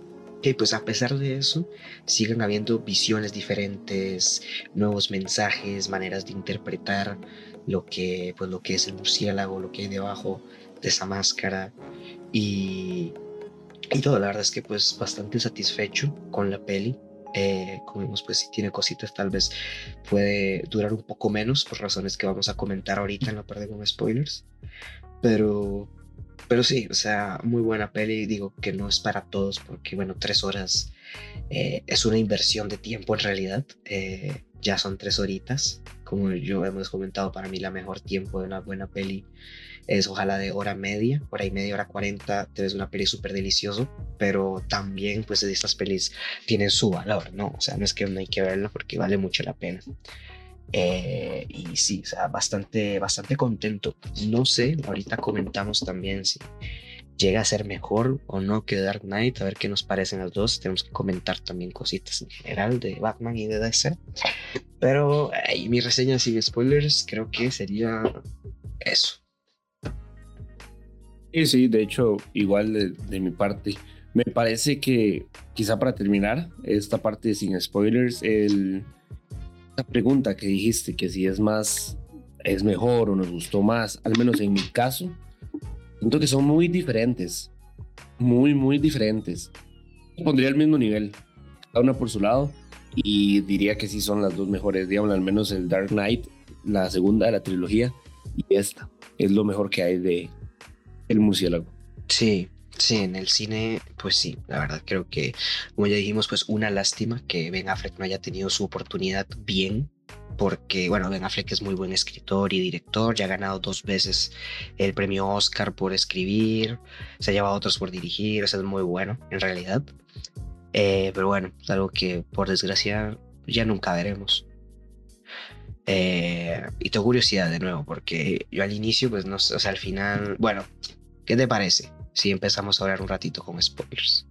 que pues a pesar de eso sigan habiendo visiones diferentes, nuevos mensajes, maneras de interpretar lo que, pues, lo que es el murciélago, lo que hay debajo de esa máscara y, y todo, la verdad es que pues bastante satisfecho con la peli. Eh, como vemos, pues si tiene cositas, tal vez puede durar un poco menos por razones que vamos a comentar ahorita en la parte con spoilers. Pero, pero sí, o sea, muy buena peli. Digo que no es para todos porque, bueno, tres horas eh, es una inversión de tiempo en realidad. Eh, ya son tres horitas. Como yo hemos comentado, para mí la mejor tiempo de una buena peli es ojalá de hora media, hora y media, hora cuarenta. Te ves una peli súper delicioso, pero también, pues, estas pelis tienen su valor, ¿no? O sea, no es que no hay que verla porque vale mucho la pena. Eh, y sí, o sea, bastante, bastante contento. No sé, ahorita comentamos también si llega a ser mejor o no que Dark Knight, a ver qué nos parecen las dos. Tenemos que comentar también cositas en general de Batman y de DC. Pero mi reseña sin spoilers creo que sería eso. Sí, sí, de hecho, igual de, mi parte. Me parece que quizá para terminar esta parte sin spoilers, el, la pregunta que dijiste, que si es más, es mejor o nos gustó más, al menos en mi caso, siento que son muy diferentes, muy, muy diferentes. Pondría el mismo nivel, cada una por su lado, y diría que sí son las dos mejores, digamos, al menos el Dark Knight, la segunda de la trilogía, y esta es lo mejor que hay de El murciélago. Sí, Sí, en el cine, pues sí, la verdad creo que, como ya dijimos, pues una lástima que Ben Affleck no haya tenido su oportunidad bien, porque, bueno, Ben Affleck es muy buen escritor y director, ya ha ganado dos veces el premio Oscar por escribir, se ha llevado otros por dirigir, es muy bueno en realidad. Eh, pero bueno, es algo que por desgracia ya nunca veremos. Eh, y tengo curiosidad de nuevo, porque yo al inicio, pues no sé, o sea, al final, bueno, ¿qué te parece? Si empezamos a hablar un ratito con spoilers.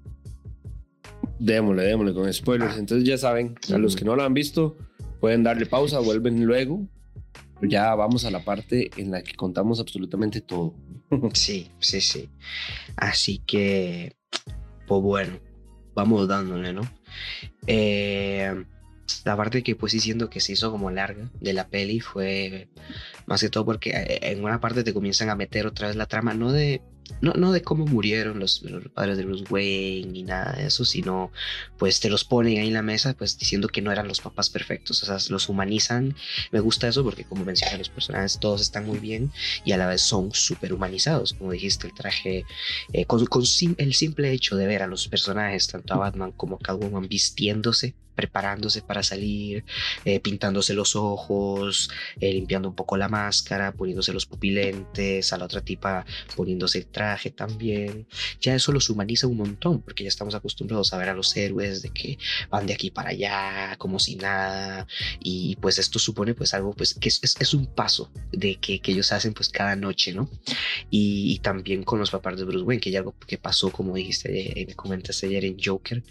Démosle, démosle con spoilers. Ah. Entonces ya saben, a los que no lo han visto, pueden darle pausa, vuelven luego. Ya vamos a la parte en la que contamos absolutamente todo. sí, sí, sí. Así que, pues bueno, vamos dándole, ¿no? Eh, la parte que pues diciendo que se hizo como larga de la peli fue más que todo porque eh, en una parte te comienzan a meter otra vez la trama, no de no, no de cómo murieron los, padres de Bruce Wayne ni nada de eso, sino pues te los ponen ahí en la mesa pues diciendo que no eran los papás perfectos, o sea, los humanizan. Me gusta eso porque como mencioné los personajes todos están muy bien y a la vez son súper humanizados, como dijiste, el traje, eh, con, el simple hecho de ver a los personajes, tanto a Batman como a Catwoman vistiéndose preparándose para salir, eh, pintándose los ojos, eh, limpiando un poco la máscara, poniéndose los pupilentes, a la otra tipa poniéndose el traje también. Ya eso los humaniza un montón, porque ya estamos acostumbrados a ver a los héroes de que van de aquí para allá, como si nada, y pues esto supone pues algo pues que es, es, un paso de que, que, ellos hacen pues cada noche, ¿no? Y, también con los papás de Bruce Wayne, que ya algo que pasó, como dijiste, eh, me comentaste ayer en Joker,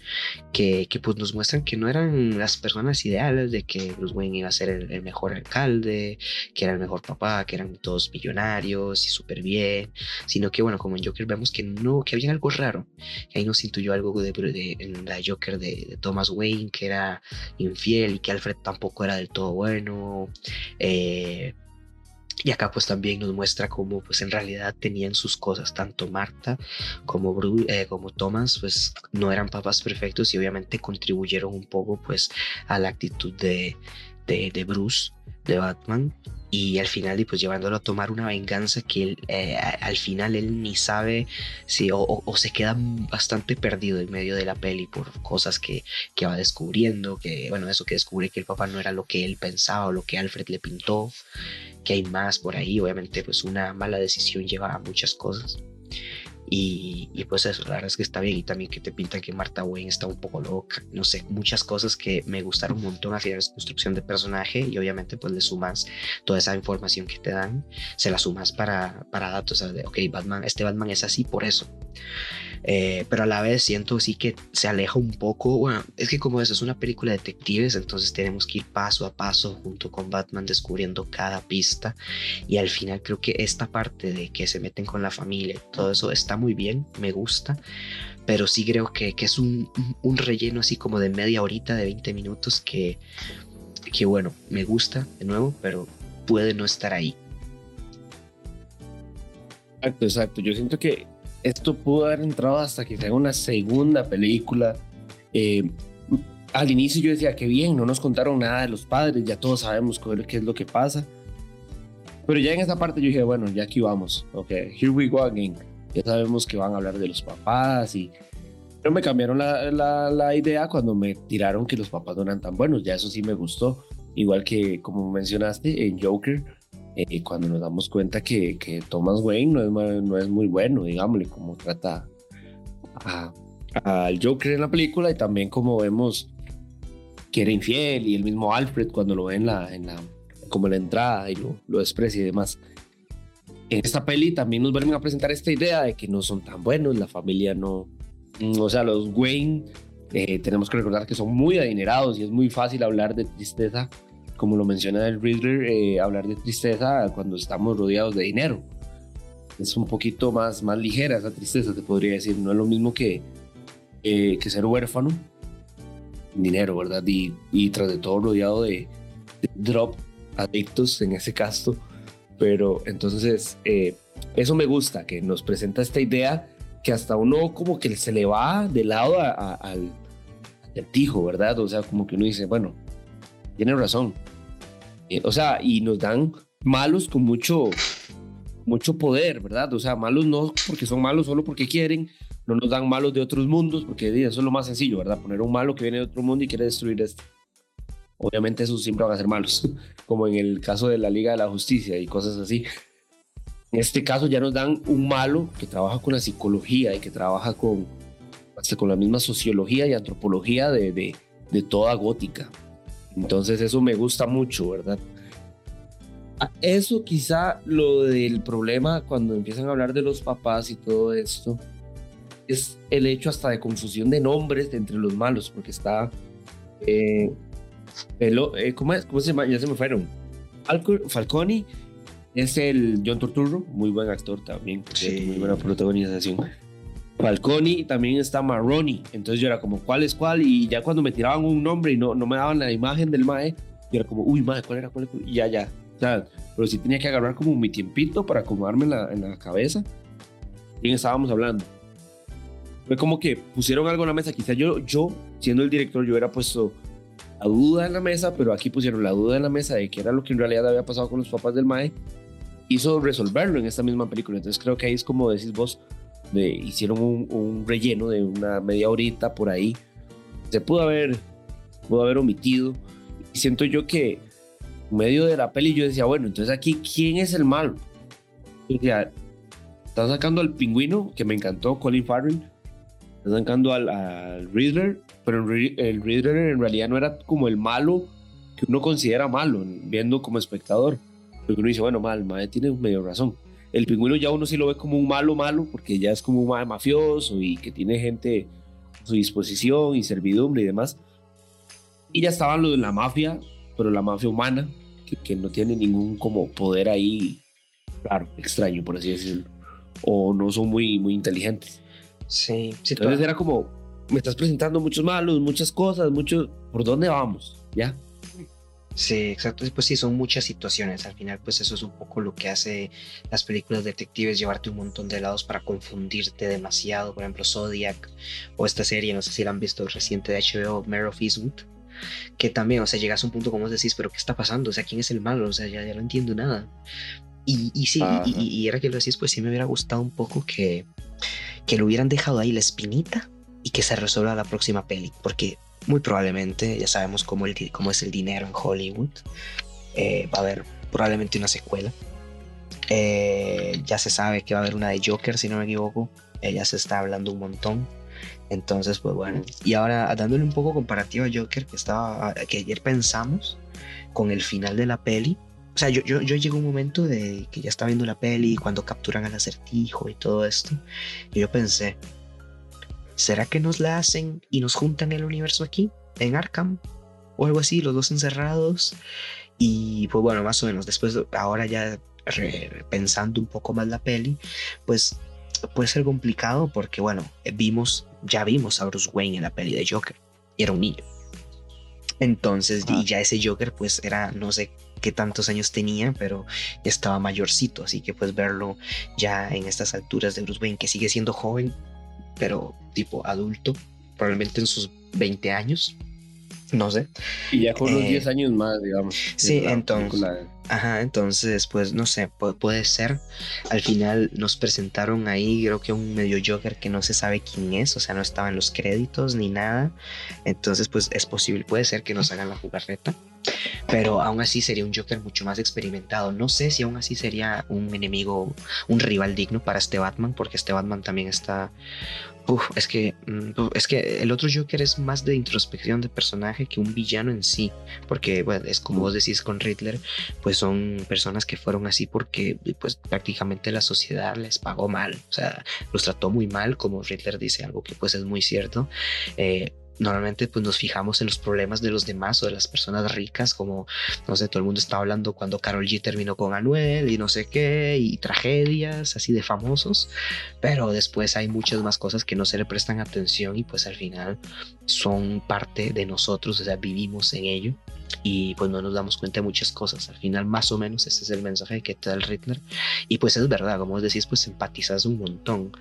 que, que pues nos muestran que no era las personas ideales de que Bruce Wayne iba a ser el, mejor alcalde, que era el mejor papá, que eran todos millonarios y súper bien, sino que bueno, como en Joker vemos que no, que había algo raro, que ahí nos intuyó algo de, de, en la Joker de, Thomas Wayne, que era infiel y que Alfred tampoco era del todo bueno. Eh, y acá pues también nos muestra cómo pues en realidad tenían sus cosas, tanto Marta como, eh, como Thomas pues no eran papás perfectos y obviamente contribuyeron un poco pues a la actitud de, de, Bruce, de Batman, y al final pues llevándolo a tomar una venganza que eh, al final él ni sabe si o, o, se queda bastante perdido en medio de la peli por cosas que, que, va descubriendo que bueno eso que descubre que el papá no era lo que él pensaba o lo que Alfred le pintó que hay más por ahí. Obviamente, pues una mala decisión lleva a muchas cosas. Y, pues eso, la verdad es que está bien. Y también que te pintan que Marta Wayne está un poco loca. No sé, muchas cosas que me gustaron un montón a final de construcción de personaje. Y obviamente, pues le sumas toda esa información que te dan, se la sumas para, para datos. de, ok, Batman, este Batman es así por eso. Eh, pero a la vez siento sí que se aleja un poco. Bueno, es que como eso es una película de detectives, entonces tenemos que ir paso a paso junto con Batman descubriendo cada pista. Y al final creo que esta parte de que se meten con la familia, todo eso está muy bien, me gusta. Pero sí creo que, que es un, un, relleno así como de media horita, de 20 minutos, que, que bueno, me gusta de nuevo, pero puede no estar ahí. Exacto, exacto. Yo siento que esto pudo haber entrado hasta que sea una segunda película. Eh, al inicio yo decía que bien, no nos contaron nada de los padres, ya todos sabemos qué es lo que pasa. Pero ya en esa parte yo dije, bueno, ya aquí vamos, ok, here we go again. Ya sabemos que van a hablar de los papás y... Pero me cambiaron la, la, la idea cuando me tiraron que los papás no eran tan buenos, ya eso sí me gustó. Igual que como mencionaste en Joker, eh, cuando nos damos cuenta que, que, Thomas Wayne no es, no es muy bueno, digámosle, como trata al Joker en la película y también como vemos que era infiel y el mismo Alfred cuando lo ve en la, en la como en la entrada y lo, lo desprecia y demás. En esta peli también nos vuelven a presentar esta idea de que no son tan buenos, la familia no, mm, o sea, los Wayne, eh, tenemos que recordar que son muy adinerados y es muy fácil hablar de tristeza, como lo menciona el Riddler, eh, hablar de tristeza cuando estamos rodeados de dinero. Es un poquito más, más ligera esa tristeza, te podría decir, no es lo mismo que, eh, que ser huérfano, dinero, ¿verdad? Y, y tras de todo rodeado de, de drop adictos en ese caso pero entonces, eh, eso me gusta, que nos presenta esta idea que hasta uno como que se le va de lado al tijo, ¿verdad? O sea, como que uno dice, bueno, tiene razón. Eh, o sea, y nos dan malos con mucho, mucho poder, ¿verdad? O sea, malos no porque son malos solo porque quieren, no nos dan malos de otros mundos, porque eso es lo más sencillo, ¿verdad? Poner un malo que viene de otro mundo y quiere destruir este obviamente esos siempre van a ser malos, como en el caso de la Liga de la Justicia y cosas así. En este caso ya nos dan un malo que trabaja con la psicología y que trabaja con, hasta con la misma sociología y antropología de, de, de toda gótica. Entonces eso me gusta mucho, ¿verdad? Eso quizá lo del problema cuando empiezan a hablar de los papás y todo esto es el hecho hasta de confusión de nombres entre los malos, porque está eh, eh, ¿cómo, es? ¿Cómo se llama? Ya se me fueron. Falconi es el John Turturro, muy buen actor también, muy buena protagonización. Falconi también está Marroni, entonces yo era como, ¿cuál es cuál? Y ya cuando me tiraban un nombre y no, no me daban la imagen del Mae, yo era como, uy, Mae, ¿cuál era? ¿Cuál Y ya, ya. O sea, pero sí tenía que agarrar como mi tiempito para acomodarme en la, en la cabeza. ¿Quién estábamos hablando? Fue como que pusieron algo en la mesa. Quizá yo, yo, siendo el director, yo hubiera puesto la duda en la mesa, pero aquí pusieron la duda en la mesa de qué era lo que en realidad había pasado con los papás del Mae, hizo resolverlo en esta misma película. Entonces creo que ahí es como decís vos, de, hicieron un, relleno de una media horita por ahí. Se pudo haber, pudo haber omitido. Y siento yo que medio de la peli yo decía, bueno, entonces aquí, ¿quién es el malo? están sacando al pingüino, que me encantó, Colin Farrell. Están sacando al, al Riddler pero el Riddler en realidad no era como el malo que uno considera malo, viendo como espectador. Porque uno dice, bueno, mal, madre tiene medio razón. El pingüino ya uno sí lo ve como un malo malo, porque ya es como un mafioso y que tiene gente a su disposición y servidumbre y demás. Y ya estaban los de la mafia, pero la mafia humana, que, que no tiene ningún como poder ahí, claro, extraño, por así decirlo. O no son muy, muy inteligentes. Sí, sí Entonces era como, me estás presentando muchos malos, muchas cosas, mucho, ¿por dónde vamos? ¿Ya? Sí, exacto. Pues sí, son muchas situaciones. Al final, pues eso es un poco lo que hace las películas detectives, llevarte un montón de lados para confundirte demasiado. Por ejemplo, Zodiac o esta serie, no sé si la han visto reciente de HBO, Mare of Eastwood, que también, o sea, llegas a un punto como decís, pero ¿qué está pasando? O sea, ¿quién es el malo? O sea, ya, ya no entiendo nada. Y, y sí, y, y, era que lo decís, pues sí me hubiera gustado un poco que, que lo hubieran dejado ahí la espinita y que se resuelva la próxima peli, porque muy probablemente, ya sabemos cómo, el, cómo es el dinero en Hollywood, eh, va a haber probablemente una secuela. Eh, ya se sabe que va a haber una de Joker, si no me equivoco, ya se está hablando un montón. Entonces, pues bueno, y ahora dándole un poco comparativa a Joker, que, estaba, que ayer pensamos con el final de la peli, o sea, yo, yo, yo llego a un momento de que ya estaba viendo la peli cuando capturan al acertijo y todo esto. Y yo pensé, ¿será que nos la hacen y nos juntan el universo aquí, en Arkham? O algo así, los dos encerrados. Y pues bueno, más o menos, después, ahora ya pensando un poco más la peli, pues puede ser complicado porque bueno, vimos, ya vimos a Bruce Wayne en la peli de Joker y era un niño. Entonces, y ya ese Joker pues era, no sé qué tantos años tenía, pero estaba mayorcito, así que pues verlo ya en estas alturas de Bruce Wayne, que sigue siendo joven, pero tipo adulto, probablemente en sus 20 años, no sé. Y ya con unos 10 eh, años más, digamos. Sí, entonces. Ajá, entonces, pues no sé, puede, ser. Al final nos presentaron ahí, creo que un medio Joker que no se sabe quién es, o sea, no estaba en los créditos ni nada. Entonces, pues es posible, puede ser que nos hagan la jugarreta. pero aún así sería un Joker mucho más experimentado. No sé si aún así sería un enemigo, un rival digno para este Batman, porque este Batman también está es que, mm, es que el otro Joker es más de introspección de personaje que un villano en sí, porque bueno, es como vos decís con Riddler, pues son personas que fueron así porque pues prácticamente la sociedad les pagó mal, o sea, los trató muy mal, como Riddler dice algo que pues es muy cierto. Eh, normalmente pues nos fijamos en los problemas de los demás o de las personas ricas, como, no sé, todo el mundo está hablando cuando Carol G terminó con Anuel y no sé qué, y tragedias así de famosos, pero después hay muchas más cosas que no se le prestan atención y pues al final son parte de nosotros, o sea, vivimos en ello y pues no nos damos cuenta de muchas cosas. Al final, más o menos, ese es el mensaje que te da el Riddler. Y pues es verdad, como decís, pues empatizas un montón.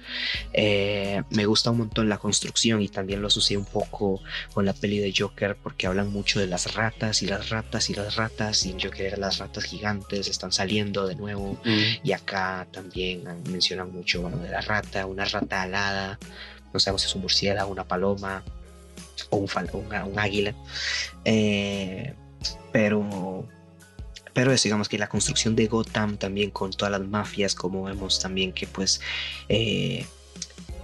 Eh, me gusta un montón la construcción y también lo asocié un poco con la peli de Joker porque hablan mucho de las ratas y las ratas y las ratas. Y en Joker las ratas gigantes están saliendo de nuevo. Mm. Y acá también mencionan mucho bueno, de la rata, una rata alada. No sabemos si es un murciélago, una paloma o un, un, águila. Eh, pero, pero digamos que la construcción de Gotham también con todas las mafias, como vemos también que pues... Eh,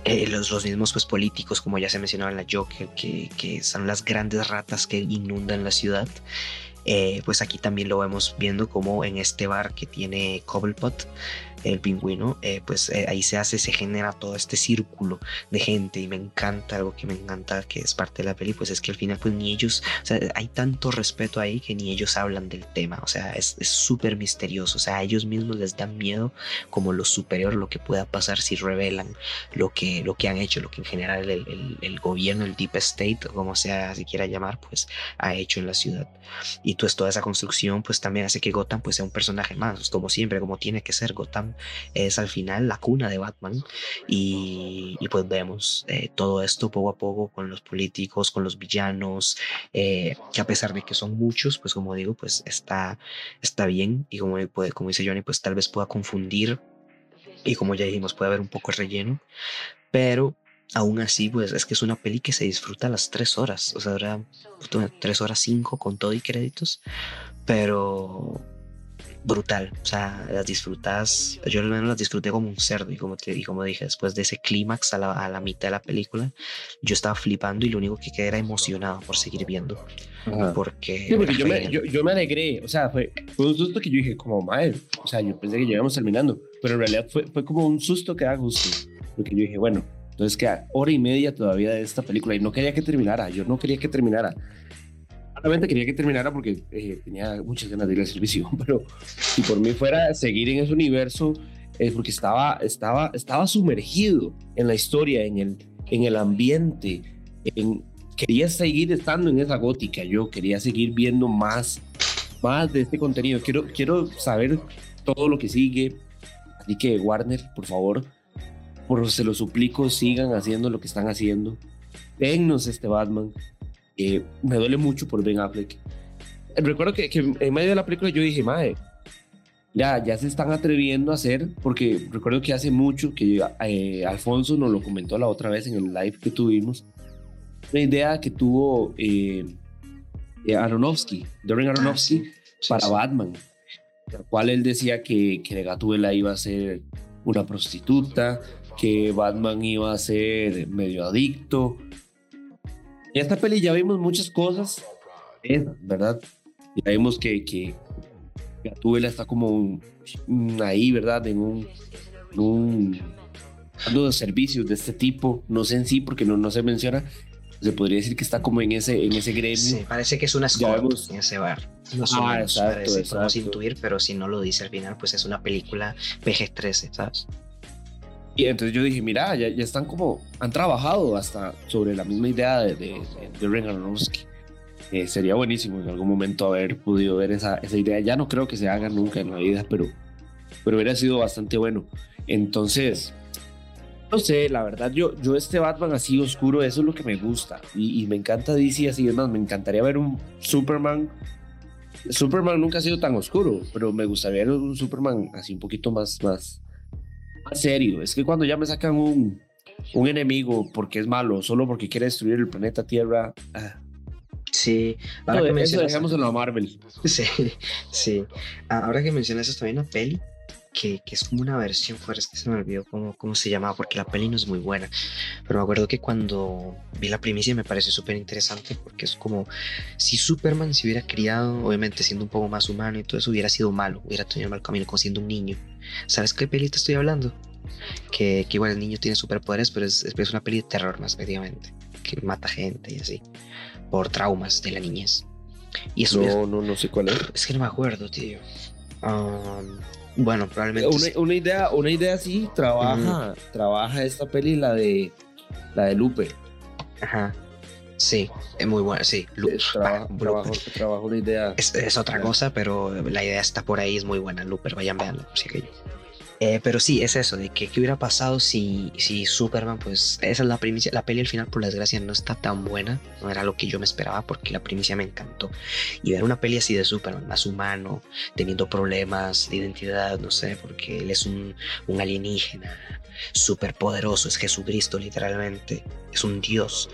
eh, los, los, mismos pues, políticos, como ya se mencionaba en la Joker, que, que son las grandes ratas que inundan la ciudad. pues aquí también lo vemos viendo como en este bar que tiene Cobblepot, el pingüino, eh, pues eh, ahí se hace, se genera todo este círculo de gente y me encanta, algo que me encanta que es parte de la peli, pues es que al final pues ni ellos, o sea, hay tanto respeto ahí que ni ellos hablan del tema, o sea, es súper misterioso, o sea, a ellos mismos les da miedo como lo superior, lo que pueda pasar si revelan lo que, lo que han hecho, lo que en general el, gobierno, el Deep State, o como sea, si quiera llamar, pues ha hecho en la ciudad. Y pues toda esa construcción pues también hace que Gotham pues sea un personaje más, como siempre, como tiene que ser Gotham es al final la cuna de Batman. Y, pues vemos eh, todo esto poco a poco con los políticos, con los villanos, eh, que a pesar de que son muchos, pues como digo, pues está, está bien. Y como, puede, como dice Johnny, pues tal vez pueda confundir. Y como ya dijimos, puede haber un poco de relleno, pero aún así, pues es que es una peli que se disfruta a las tres horas, o sea, era tres horas cinco con todo y créditos, pero brutal. O sea, las disfrutas, yo al menos las disfruté como un cerdo y como, te, y como dije, después de ese clímax a la, a la, mitad de la película, yo estaba flipando y lo único que quedé era emocionado por seguir viendo. Porque, yo, me, yo, yo, me, alegré, o sea, fue, fue, un susto que yo dije como, madre, o sea, yo pensé que ya íbamos terminando, pero en realidad fue, fue como un susto que da gusto, porque yo dije, bueno, entonces queda hora y media todavía de esta película y no quería que terminara, yo no quería que terminara. Realmente quería que terminara porque eh, tenía muchas ganas de ir al servicio, pero si por mí fuera seguir en ese universo, es porque estaba, estaba, estaba sumergido en la historia, en el, en el ambiente, en, quería seguir estando en esa gótica, yo quería seguir viendo más, más de este contenido, quiero, quiero saber todo lo que sigue, así que Warner, por favor, por se lo suplico, sigan haciendo lo que están haciendo, dennos este Batman, me duele mucho por Ben Affleck. Recuerdo que, en medio de la película yo dije, madre, ya, ya se están atreviendo a hacer, porque recuerdo que hace mucho que eh, Alfonso nos lo comentó la otra vez en el live que tuvimos, una idea que tuvo eh, eh Aronofsky, Darren ah, Aronofsky, para Batman, la cual él decía que, que Gatúbela iba a ser una prostituta, que Batman iba a ser medio adicto, en esta peli ya vimos muchas cosas, ¿verdad? Ya vimos que, que Gatúbela está como ahí, ¿verdad? En un, un dando de servicios de este tipo, no sé en sí porque no, no se menciona, se podría decir que está como en ese, en ese gremio. Sí, parece que es una escuela en ese bar. No ah, exacto, parece, exacto. podemos intuir, pero si no lo dice al final, pues es una película PG-13, ¿sabes? Y entonces yo dije, mira, ya, ya, están como, han trabajado hasta sobre la misma idea de, de, de, sería buenísimo en algún momento haber podido ver esa, esa idea. Ya no creo que se haga nunca en la vida, pero, pero hubiera sido bastante bueno. Entonces, no sé, la verdad, yo, yo este Batman así oscuro, eso es lo que me gusta. Y, me encanta DC así, es más, me encantaría ver un Superman. Superman nunca ha sido tan oscuro, pero me gustaría ver un Superman así un poquito más, más, serio. Es que cuando ya me sacan un, un enemigo porque es malo, solo porque quiere destruir el planeta Tierra, ah, Sí, ahora que eso dejamos en la Marvel. Sí, sí. Ah, ahora que mencionas esto, hay una peli que, que, es como una versión, fuera es que se me olvidó cómo, cómo se llamaba, porque la peli no es muy buena. Pero me acuerdo que cuando vi la primicia me pareció súper interesante, porque es como si Superman se hubiera criado, obviamente siendo un poco más humano y todo eso, hubiera sido malo, hubiera tenido mal camino, como siendo un niño. ¿Sabes qué peli te estoy hablando? Que, que igual el niño tiene superpoderes, pero es, es una peli de terror más efectivamente, que mata gente y así, por traumas de la niñez. Y eso no, no, no sé cuál es. Es que no me acuerdo, tío. Um, bueno, probablemente. Una, idea, una idea sí, trabaja, trabaja esta peli, la de la de Lupe. Ajá. Sí, es muy buena, sí. trabajo, una idea. Es, otra cosa, pero la idea está por ahí, es muy buena. Looper, vayan veanla, por si eh, pero sí, es eso, de que qué hubiera pasado si, si Superman, pues esa es la primicia. La peli al final, por desgracia, no está tan buena. No era lo que yo me esperaba porque la primicia me encantó. Y ver una peli así de Superman, más humano, teniendo problemas de identidad, no sé, porque él es un, un alienígena súper poderoso, es Jesucristo literalmente, es un dios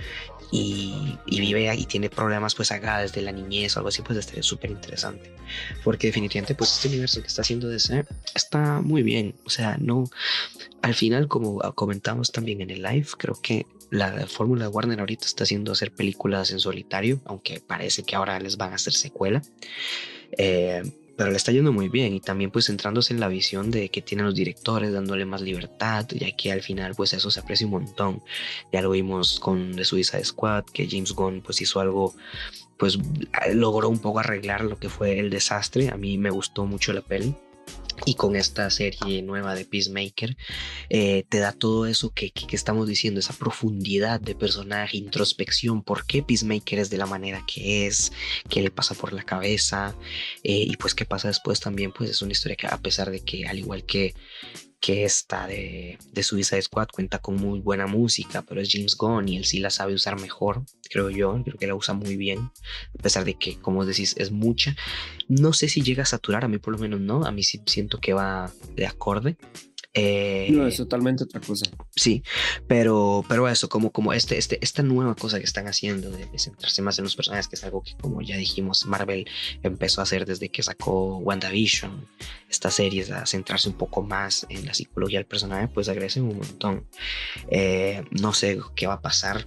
y, vive y tiene problemas pues acá desde la niñez o algo así, pues estaría súper interesante. Porque definitivamente pues este universo que está haciendo DC está muy bien. O sea, no, al final como comentamos también en el live, creo que la fórmula de Warner ahorita está haciendo hacer películas en solitario, aunque parece que ahora les van a hacer secuela. Eh, pero le está yendo muy bien y también pues centrándose en la visión de que tienen los directores dándole más libertad ya que al final pues eso se aprecia un montón. Ya lo vimos con The Suicide Squad que James Gunn pues hizo algo pues logró un poco arreglar lo que fue el desastre. A mí me gustó mucho la peli y con esta serie nueva de Peacemaker eh, te da todo eso que, que, estamos diciendo, esa profundidad de personaje, introspección, por qué Peacemaker es de la manera que es, qué le pasa por la cabeza eh, y pues qué pasa después también, pues es una historia que a pesar de que al igual que que esta de, de Suicide Squad cuenta con muy buena música, pero es James Gunn y él sí la sabe usar mejor, creo yo, creo que la usa muy bien, a pesar de que, como decís, es mucha. No sé si llega a saturar, a mí por lo menos no, a mí sí siento que va de acorde, eh, no, es totalmente otra cosa. Sí, pero, pero eso, como, como este, este, esta nueva cosa que están haciendo de, centrarse más en los personajes, que es algo que, como ya dijimos, Marvel empezó a hacer desde que sacó WandaVision, estas series, a centrarse un poco más en la psicología del personaje, pues agradecen un montón. Eh, no sé qué va a pasar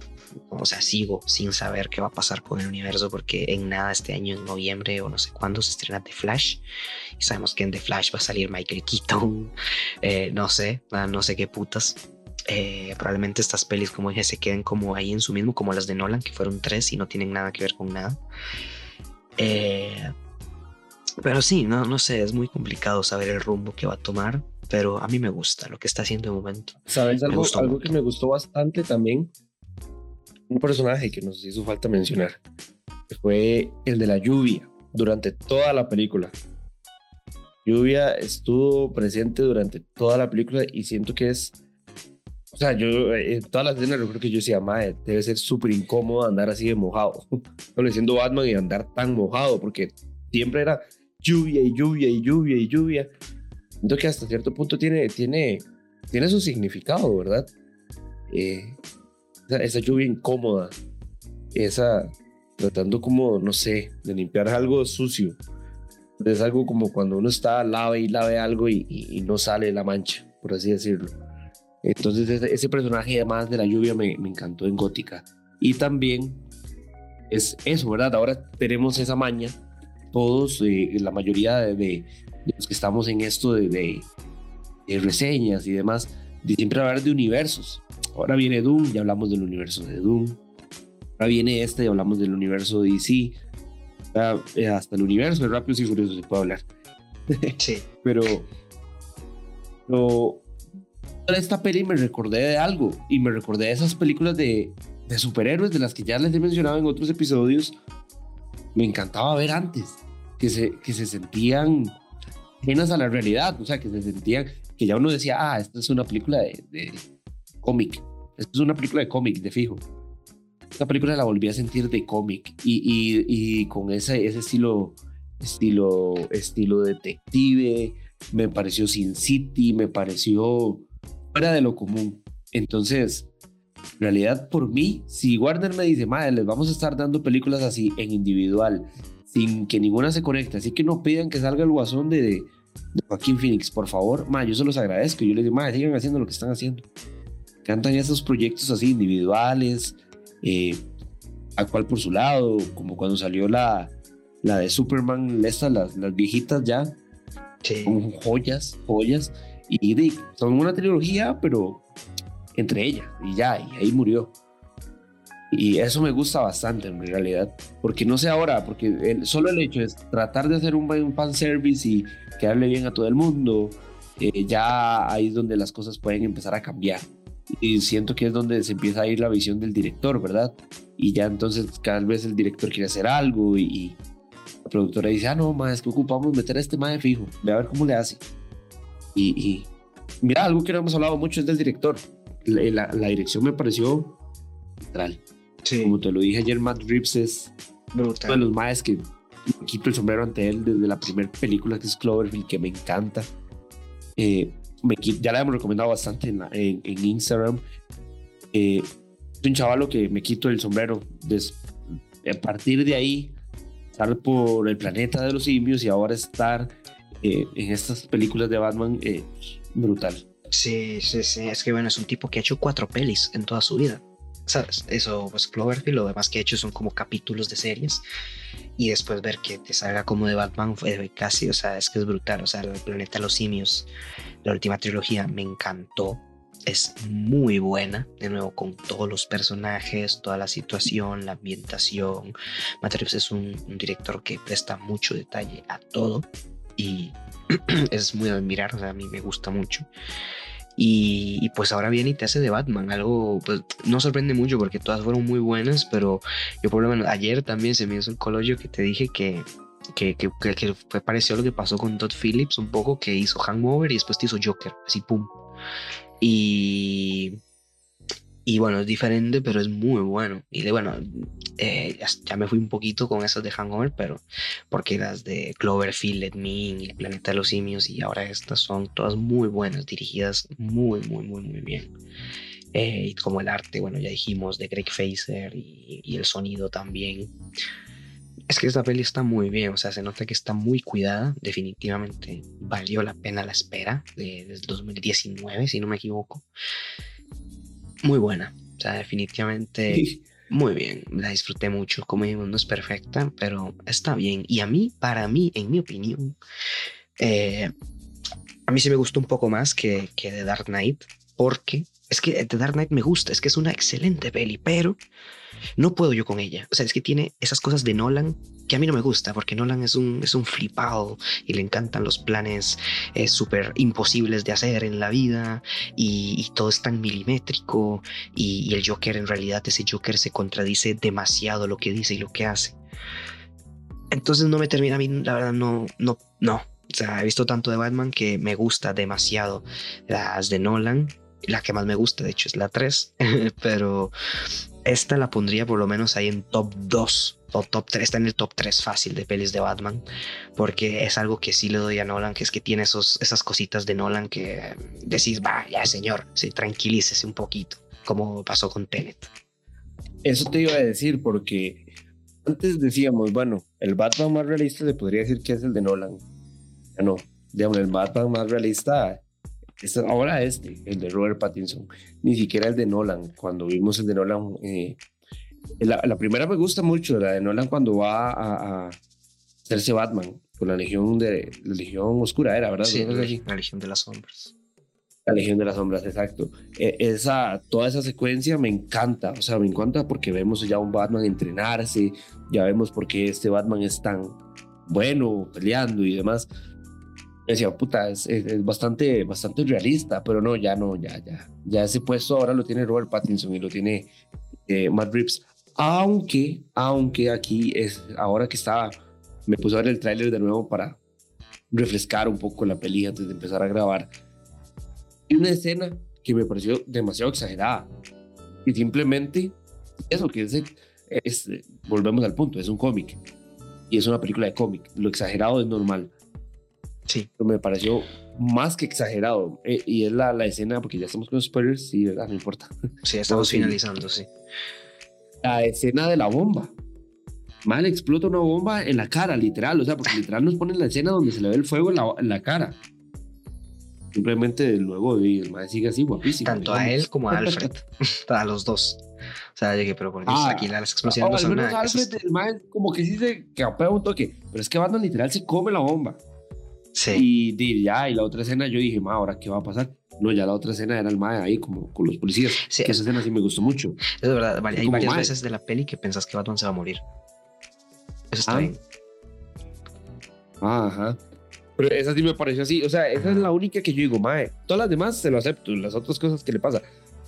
o sea, sigo sin saber qué va a pasar con el universo porque en nada este año, en noviembre o no sé cuándo, se estrena The Flash. Y sabemos que en The Flash va a salir Michael Keaton, eh, no sé, ah, no sé qué putas. Eh, probablemente estas pelis, como dije, se queden como ahí en su mismo, como las de Nolan, que fueron tres y no tienen nada que ver con nada. Eh, pero sí, no, no sé, es muy complicado saber el rumbo que va a tomar, pero a mí me gusta lo que está haciendo de momento. ¿Sabes algo, algo que me gustó bastante también? Un personaje que nos hizo falta mencionar, fue el de la lluvia durante toda la película. Lluvia estuvo presente durante toda la película y siento que es, o sea, yo eh, en todas las escenas creo que yo decía, madre, debe ser súper incómodo andar así de mojado, no siendo Batman y andar tan mojado, porque siempre era lluvia y lluvia y lluvia y lluvia. Siento que hasta cierto punto tiene, tiene, tiene su significado, ¿verdad? Eh, esa, lluvia incómoda, esa tratando como, no sé, de limpiar algo sucio. Es algo como cuando uno está lave y lave algo y, no sale la mancha, por así decirlo. Entonces ese, personaje además de la lluvia me, encantó en Gótica. Y también es eso, ¿verdad? Ahora tenemos esa maña, todos, eh, la mayoría de, los que estamos en esto de, de, de reseñas y demás, de siempre hablar de universos. Ahora viene Doom, ya hablamos del universo de Doom. Ahora viene este y hablamos del universo de DC. Eh, hasta el universo de Rápidos y Furiosos se puede hablar. Sí. pero, pero esta peli me recordé de algo y me recordé de esas películas de, de superhéroes de las que ya les he mencionado en otros episodios. Me encantaba ver antes, que se, que se sentían ajenas a la realidad, o sea, que se sentían, que ya uno decía, ah, esta es una película de cómic. Esto es una película de cómic, de fijo. Esta película la volví a sentir de cómic y, y, con ese, ese estilo, estilo, estilo detective, me pareció Sin City, me pareció fuera de lo común. Entonces, En realidad, por mí, si Warner me dice, madre, les vamos a estar dando películas así en individual, sin que ninguna se conecte, así que no pidan que salga el guasón de, de Joaquín Phoenix, por favor, madre, yo se los agradezco. Yo les digo, madre, sigan haciendo lo que están haciendo. Cantan esos proyectos así individuales, eh, a cual por su lado, como cuando salió la, la de Superman, estas, las, las viejitas ya, Sí. son joyas, joyas, y, son una trilogía, pero entre ellas, y ya, y ahí murió. Y eso me gusta bastante en realidad, porque no sé ahora, porque el, solo el hecho es tratar de hacer un buen fanservice y quedarle bien a todo el mundo, eh, ya ahí es donde las cosas pueden empezar a cambiar. Y siento que es donde se empieza a ir la visión del director, ¿verdad? Y ya entonces cada vez el director quiere hacer algo y, y la productora dice, ah, no, más es que ocupamos meter a este mae fijo, ve a ver cómo le hace. Y, y mira, algo que no hemos hablado mucho es del director. La, la- la dirección me pareció literal. Sí, Como te lo dije ayer, Matt Reeves es uno de brutal. los maes que me quito el sombrero ante él desde la primera película que es Cloverfield, que me encanta. Eh, ya la hemos recomendado bastante en, Instagram. Eh, un chavalo que me quito el sombrero. A partir de ahí, estar por el planeta de los simios y ahora estar eh, en estas películas de Batman, eh, brutal. Sí, sí, sí. Es que bueno, es un tipo que ha hecho cuatro pelis en toda su vida. ¿Sabes? Eso, pues Cloverfield, lo demás que ha hecho son como capítulos de series. Y después ver que te salga como de Batman fue casi, o sea, es que es brutal. O sea, el planeta de los simios, la última trilogía, me encantó. Es muy buena, de nuevo, con todos los personajes, toda la situación, la ambientación. Matt Reeves es un, un director que presta mucho detalle a todo. Y es muy admirar, o sea, a mí me gusta mucho. Y, pues ahora viene y te hace de Batman, algo, pues no sorprende mucho porque todas fueron muy buenas, pero yo por lo menos ayer también se me hizo el colollo que te dije que, que, que- que fue parecido a lo que pasó con Todd Phillips, un poco que hizo Hangover y después te hizo Joker, así pum. Y, y bueno, es diferente, pero es muy bueno. Y de bueno, eh, ya, ya me fui un poquito con esas de Hangover, pero porque las de Cloverfield, Let Me In El Planeta de los Simios y ahora estas son todas muy buenas, dirigidas muy, muy, muy, muy bien. Eh, y como el arte, bueno, ya dijimos, de Greg Fraser y, y el sonido también. Es que esta peli está muy bien, o sea, se nota que está muy cuidada, definitivamente valió la pena la espera de, desde 2019, si no me equivoco. Muy buena, o sea, definitivamente muy bien, la disfruté mucho. Como dijimos, no es perfecta, pero está bien. Y a mí, para mí, en mi opinión, eh, a mí sí me gustó un poco más que, que The Dark Knight, porque es que The Dark Knight me gusta, es que es una excelente peli, pero no puedo yo con ella. O sea, es que tiene esas cosas de Nolan que a mí no me gusta, porque Nolan es un, es un flipado y le encantan los planes eh, súper imposibles de hacer en la vida y, todo es tan milimétrico y, y el Joker en realidad ese Joker se contradice demasiado lo que dice y lo que hace. Entonces no me termina a mí, la verdad no, no, no. O sea, he visto tanto de Batman que me gusta demasiado las de Nolan. La que más me gusta, de hecho, es la 3. Pero esta la pondría por lo menos ahí en top 2 o top 3. Está en el top 3 fácil de pelis de Batman. Porque es algo que sí le doy a Nolan, que es que tiene esos, esas cositas de Nolan que decís, va, ya señor, se tranquilícese un poquito. Como pasó con Tenet. Eso te iba a decir porque antes decíamos, bueno, el Batman más realista se podría decir que es el de Nolan. No, digamos, el Batman más realista ahora este, el de Robert Pattinson, ni siquiera el de Nolan. Cuando vimos el de Nolan, eh, la, la primera me gusta mucho, la de Nolan cuando va a, a hacerse Batman con la Legión de la Legión Oscura era, ¿verdad? Sí, la Legión de las Sombras. La Legión de las Sombras, exacto. Eh, esa, toda esa secuencia me encanta, o sea, me encanta porque vemos ya un Batman entrenarse, ya vemos por qué este Batman es tan bueno peleando y demás. Decía, puta, es, es- es bastante, bastante realista, pero no, ya no, ya, ya. Ya ese puesto ahora lo tiene Robert Pattinson y lo tiene eh, Matt Reeves. Aunque, aunque aquí es, ahora que estaba, me puse a ver el tráiler de nuevo para refrescar un poco la peli antes de empezar a grabar. Y una escena que me pareció demasiado exagerada. Y simplemente, eso que es, es volvemos al punto, es un cómic. Y es una película de cómic. Lo exagerado es normal. Sí. Pero me pareció más que exagerado. Eh, y es la, la escena, porque ya estamos con spoilers, sí, ¿verdad? No importa. Sí, estamos sí. finalizando, sí. La escena de la bomba. Mal explota una bomba en la cara, literal. O sea, porque literal nos ponen la escena donde se le ve el fuego en la, en la cara. Simplemente luego y el mae sigue así guapísimo. Tanto a digamos. él como a Alfred. a los dos. O sea, llegué, pero por Dios, Ah, aquí las explosiones no al son menos nada. Alfred, el mae como que sí se capea un toque. Pero es que Batman literal se come la bomba. Sí. Y, di, ya, y la otra escena yo dije, ma, ¿ahora qué va a pasar? No, ya la otra escena era el mae ahí como con los policías. Sí, que esa escena sí me gustó mucho. Es verdad, vale, hay como varias mal. veces de la peli que pensás que Batman se va a morir. Eso está Ah. bien. Ah, Ajá. Pero esa sí me pareció así. O sea, esa es la única que yo digo, mae. Todas las demás se lo acepto, las otras cosas que le pasa.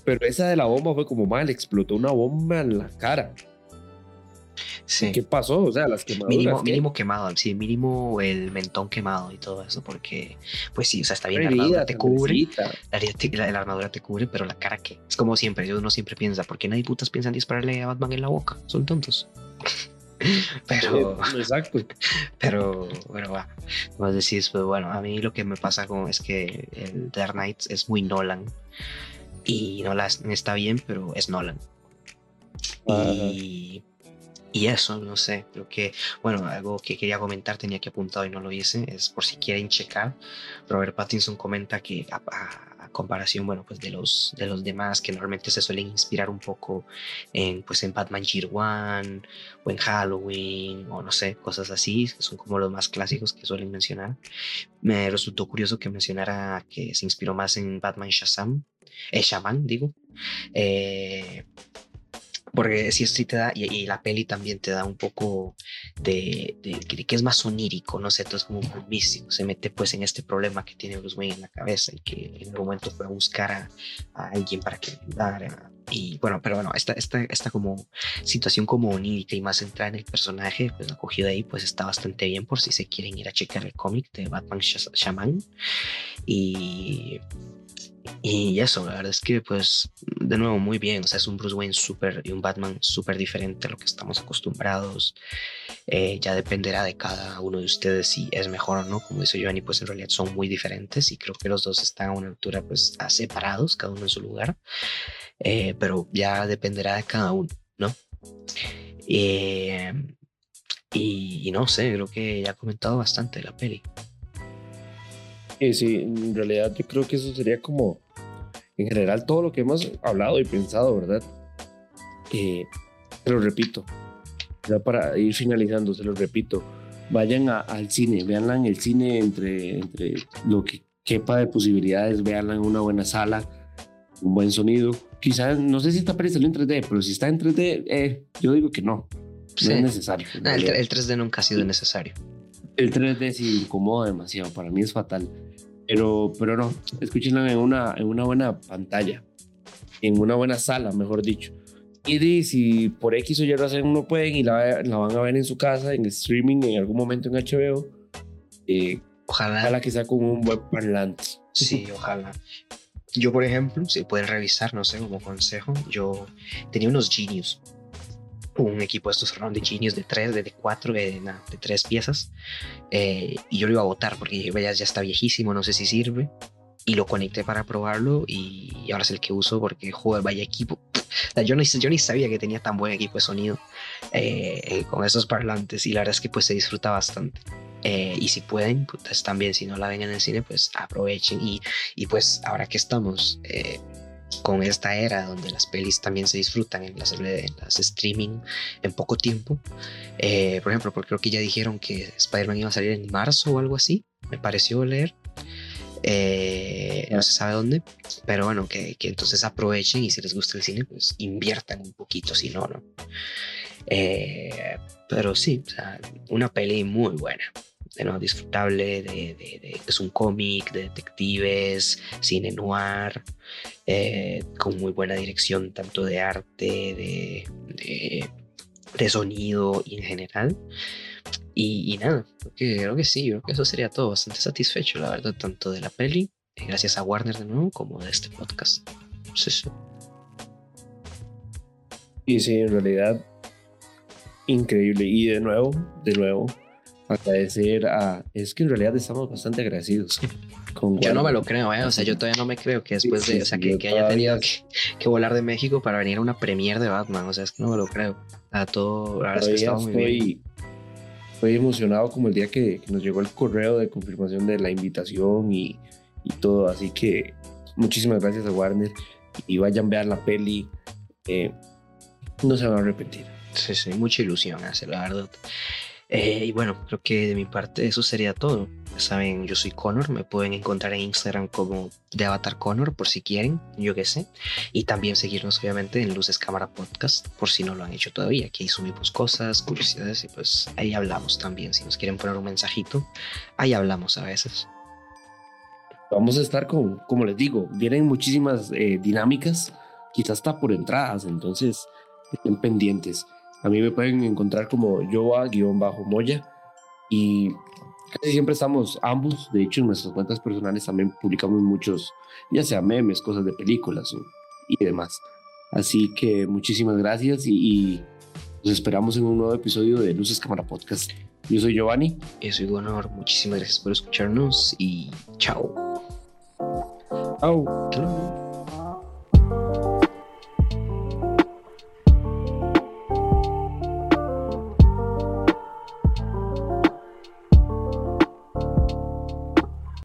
Pero esa de la bomba fue como, mae, le explotó una bomba en la cara. Sí. ¿Qué pasó? O sea, las quemaduras. Mínimo, ¿qué? mínimo quemado, sí, mínimo el mentón quemado y todo eso, porque, pues sí, o sea, está bien, la armadura te cubre, la, la- armadura te cubre, pero la cara que es como siempre, uno siempre piensa, ¿por qué nadie putas piensa en dispararle a Batman en la boca? Son tontos. Pero, Exacto. pero, bueno, va. Vos decís, pues bueno, a mí lo que me pasa con es que el Dark Knight es muy Nolan. Y Nolan está bien, pero es Nolan. Ajá. Y, y eso, no sé, creo que, bueno, algo que quería comentar, tenía que apuntado y no lo hice, es por si quieren checar. Robert Pattinson comenta que a, a- a comparación, bueno, pues de los, de los demás que normalmente se suelen inspirar un poco en, pues en Batman Year One o en Halloween o no sé, cosas así, que son como los más clásicos que suelen mencionar. Me resultó curioso que mencionara que se inspiró más en Batman Shazam, eh, Shaman, digo. Eh, porque sí, sí te da, y, la peli también te da un poco de, que es más onírico, no sé, entonces como místico, se mete pues en este problema que tiene Bruce Wayne en la cabeza y que en algún momento fue a buscar a, alguien para que ayudara. Y bueno, pero bueno, esta, esta, esta como situación como onírica y más centrada en el personaje, pues la cogida ahí pues está bastante bien por si se quieren ir a checar el cómic de Batman Shaman. Y y eso, la verdad es que, pues, de nuevo, muy bien. O sea, es un Bruce Wayne súper y un Batman súper diferente a lo que estamos acostumbrados. Eh, ya dependerá de cada uno de ustedes si es mejor o no. Como dice Giovanni, pues en realidad son muy diferentes y creo que los dos están a una altura, pues, separados, cada uno en su lugar. Eh, pero ya dependerá de cada uno, ¿no? Eh, y, y no sé, creo que ya he comentado bastante de la peli. Sí, en realidad yo creo que eso sería como, en general, todo lo que hemos hablado y pensado, ¿verdad? Eh, se lo repito, ya para ir finalizando, se lo repito, vayan a- al cine, véanla en el cine entre, entre lo que quepa de posibilidades, véanla en una buena sala, un buen sonido. Quizás, no sé si esta peli salió en 3D, pero si está en 3D, eh, yo digo que no, no Sí. es necesario. No, el 3D nunca ha sido necesario. El 3D sí incomoda demasiado, para mí es fatal. Pero, pero no, escúchenla en una, en una buena pantalla, en una buena sala, mejor dicho. Y si por X o Y razón no pueden y la, la van a ver en su casa, en streaming, en algún momento en HBO, eh, Ojalá. ojalá que sea con un buen parlante. Sí, ojalá. Yo, por ejemplo, si pueden revisar, no sé, como consejo, yo tenía unos Genius. Un equipo de estos round de tres, de, de cuatro, de, de tres piezas. eh, y yo lo iba a botar porque dije, "Vaya, ya está viejísimo, no sé si sirve. Y lo conecté para probarlo y ahora es el que uso porque, joder, vaya equipo. Yo, ni, yo ni sabía que tenía tan buen equipo de sonido eh, con esos parlantes y la verdad es que pues se disfruta bastante. Eh, y si pueden, pues también si no la ven en el cine, pues aprovechen. Y, y pues ahora que estamos con esta era donde las pelis también se disfrutan en las, en las streaming en poco tiempo, eh, por ejemplo, porque creo que ya dijeron que Spider-Man iba a salir en marzo o algo así, me pareció leer. Eh, no se sabe dónde, pero bueno, que, que entonces aprovechen y si les gusta el cine, pues inviertan un poquito, si no, ¿no? Eh, pero sí, o sea, una peli muy buena, de nuevo, disfrutable, de, de- de- es un cómic de detectives, cine noir, eh, con muy buena dirección, tanto de arte, de, de, de sonido y en general. Y, y nada, creo que, creo que sí, creo que eso sería todo, bastante satisfecho, la verdad, tanto de la peli, eh, gracias a Warner de nuevo, como de este podcast. Sí, sí. Y sí, en realidad, increíble. Y de nuevo, de nuevo, agradecer a... Es que en realidad estamos bastante agradecidos. Con yo no me lo creo, ¿eh? O sea, yo todavía no me creo que después de... o sea, que, haya tenido que, volar de México para venir a una premiere de Batman. O sea, es que no me lo creo. A todo... La verdad es que muy bien. Estoy emocionado como el día que, nos llegó el correo de confirmación de la invitación y, y todo. Así que muchísimas gracias a Warner. Y vayan a ver la peli. Eh, no se van a arrepentir. Sí, sí, mucha ilusión hace, la verdad. Eh, y bueno, creo que de mi parte eso sería todo. Saben, yo soy Connor, me pueden encontrar en Instagram como de Avatar Connor por si quieren, yo qué sé. Y también seguirnos obviamente en Luces Cámara Podcast por si no lo han hecho todavía. Aquí subimos cosas, curiosidades y pues ahí hablamos también. Si nos quieren poner un mensajito, ahí hablamos a veces. Vamos a estar con, como les digo, vienen muchísimas eh, dinámicas, quizás está por entradas, entonces estén pendientes. A mí me pueden encontrar como Yoa-Moya y casi siempre estamos ambos. De hecho, en nuestras cuentas personales también publicamos muchos, ya sea memes, cosas de películas y demás. Así que muchísimas gracias y, y nos esperamos en un nuevo episodio de Luces Cámara Podcast. Yo soy Giovanni. Yo soy Gonor. Muchísimas gracias por escucharnos y chao. Chao.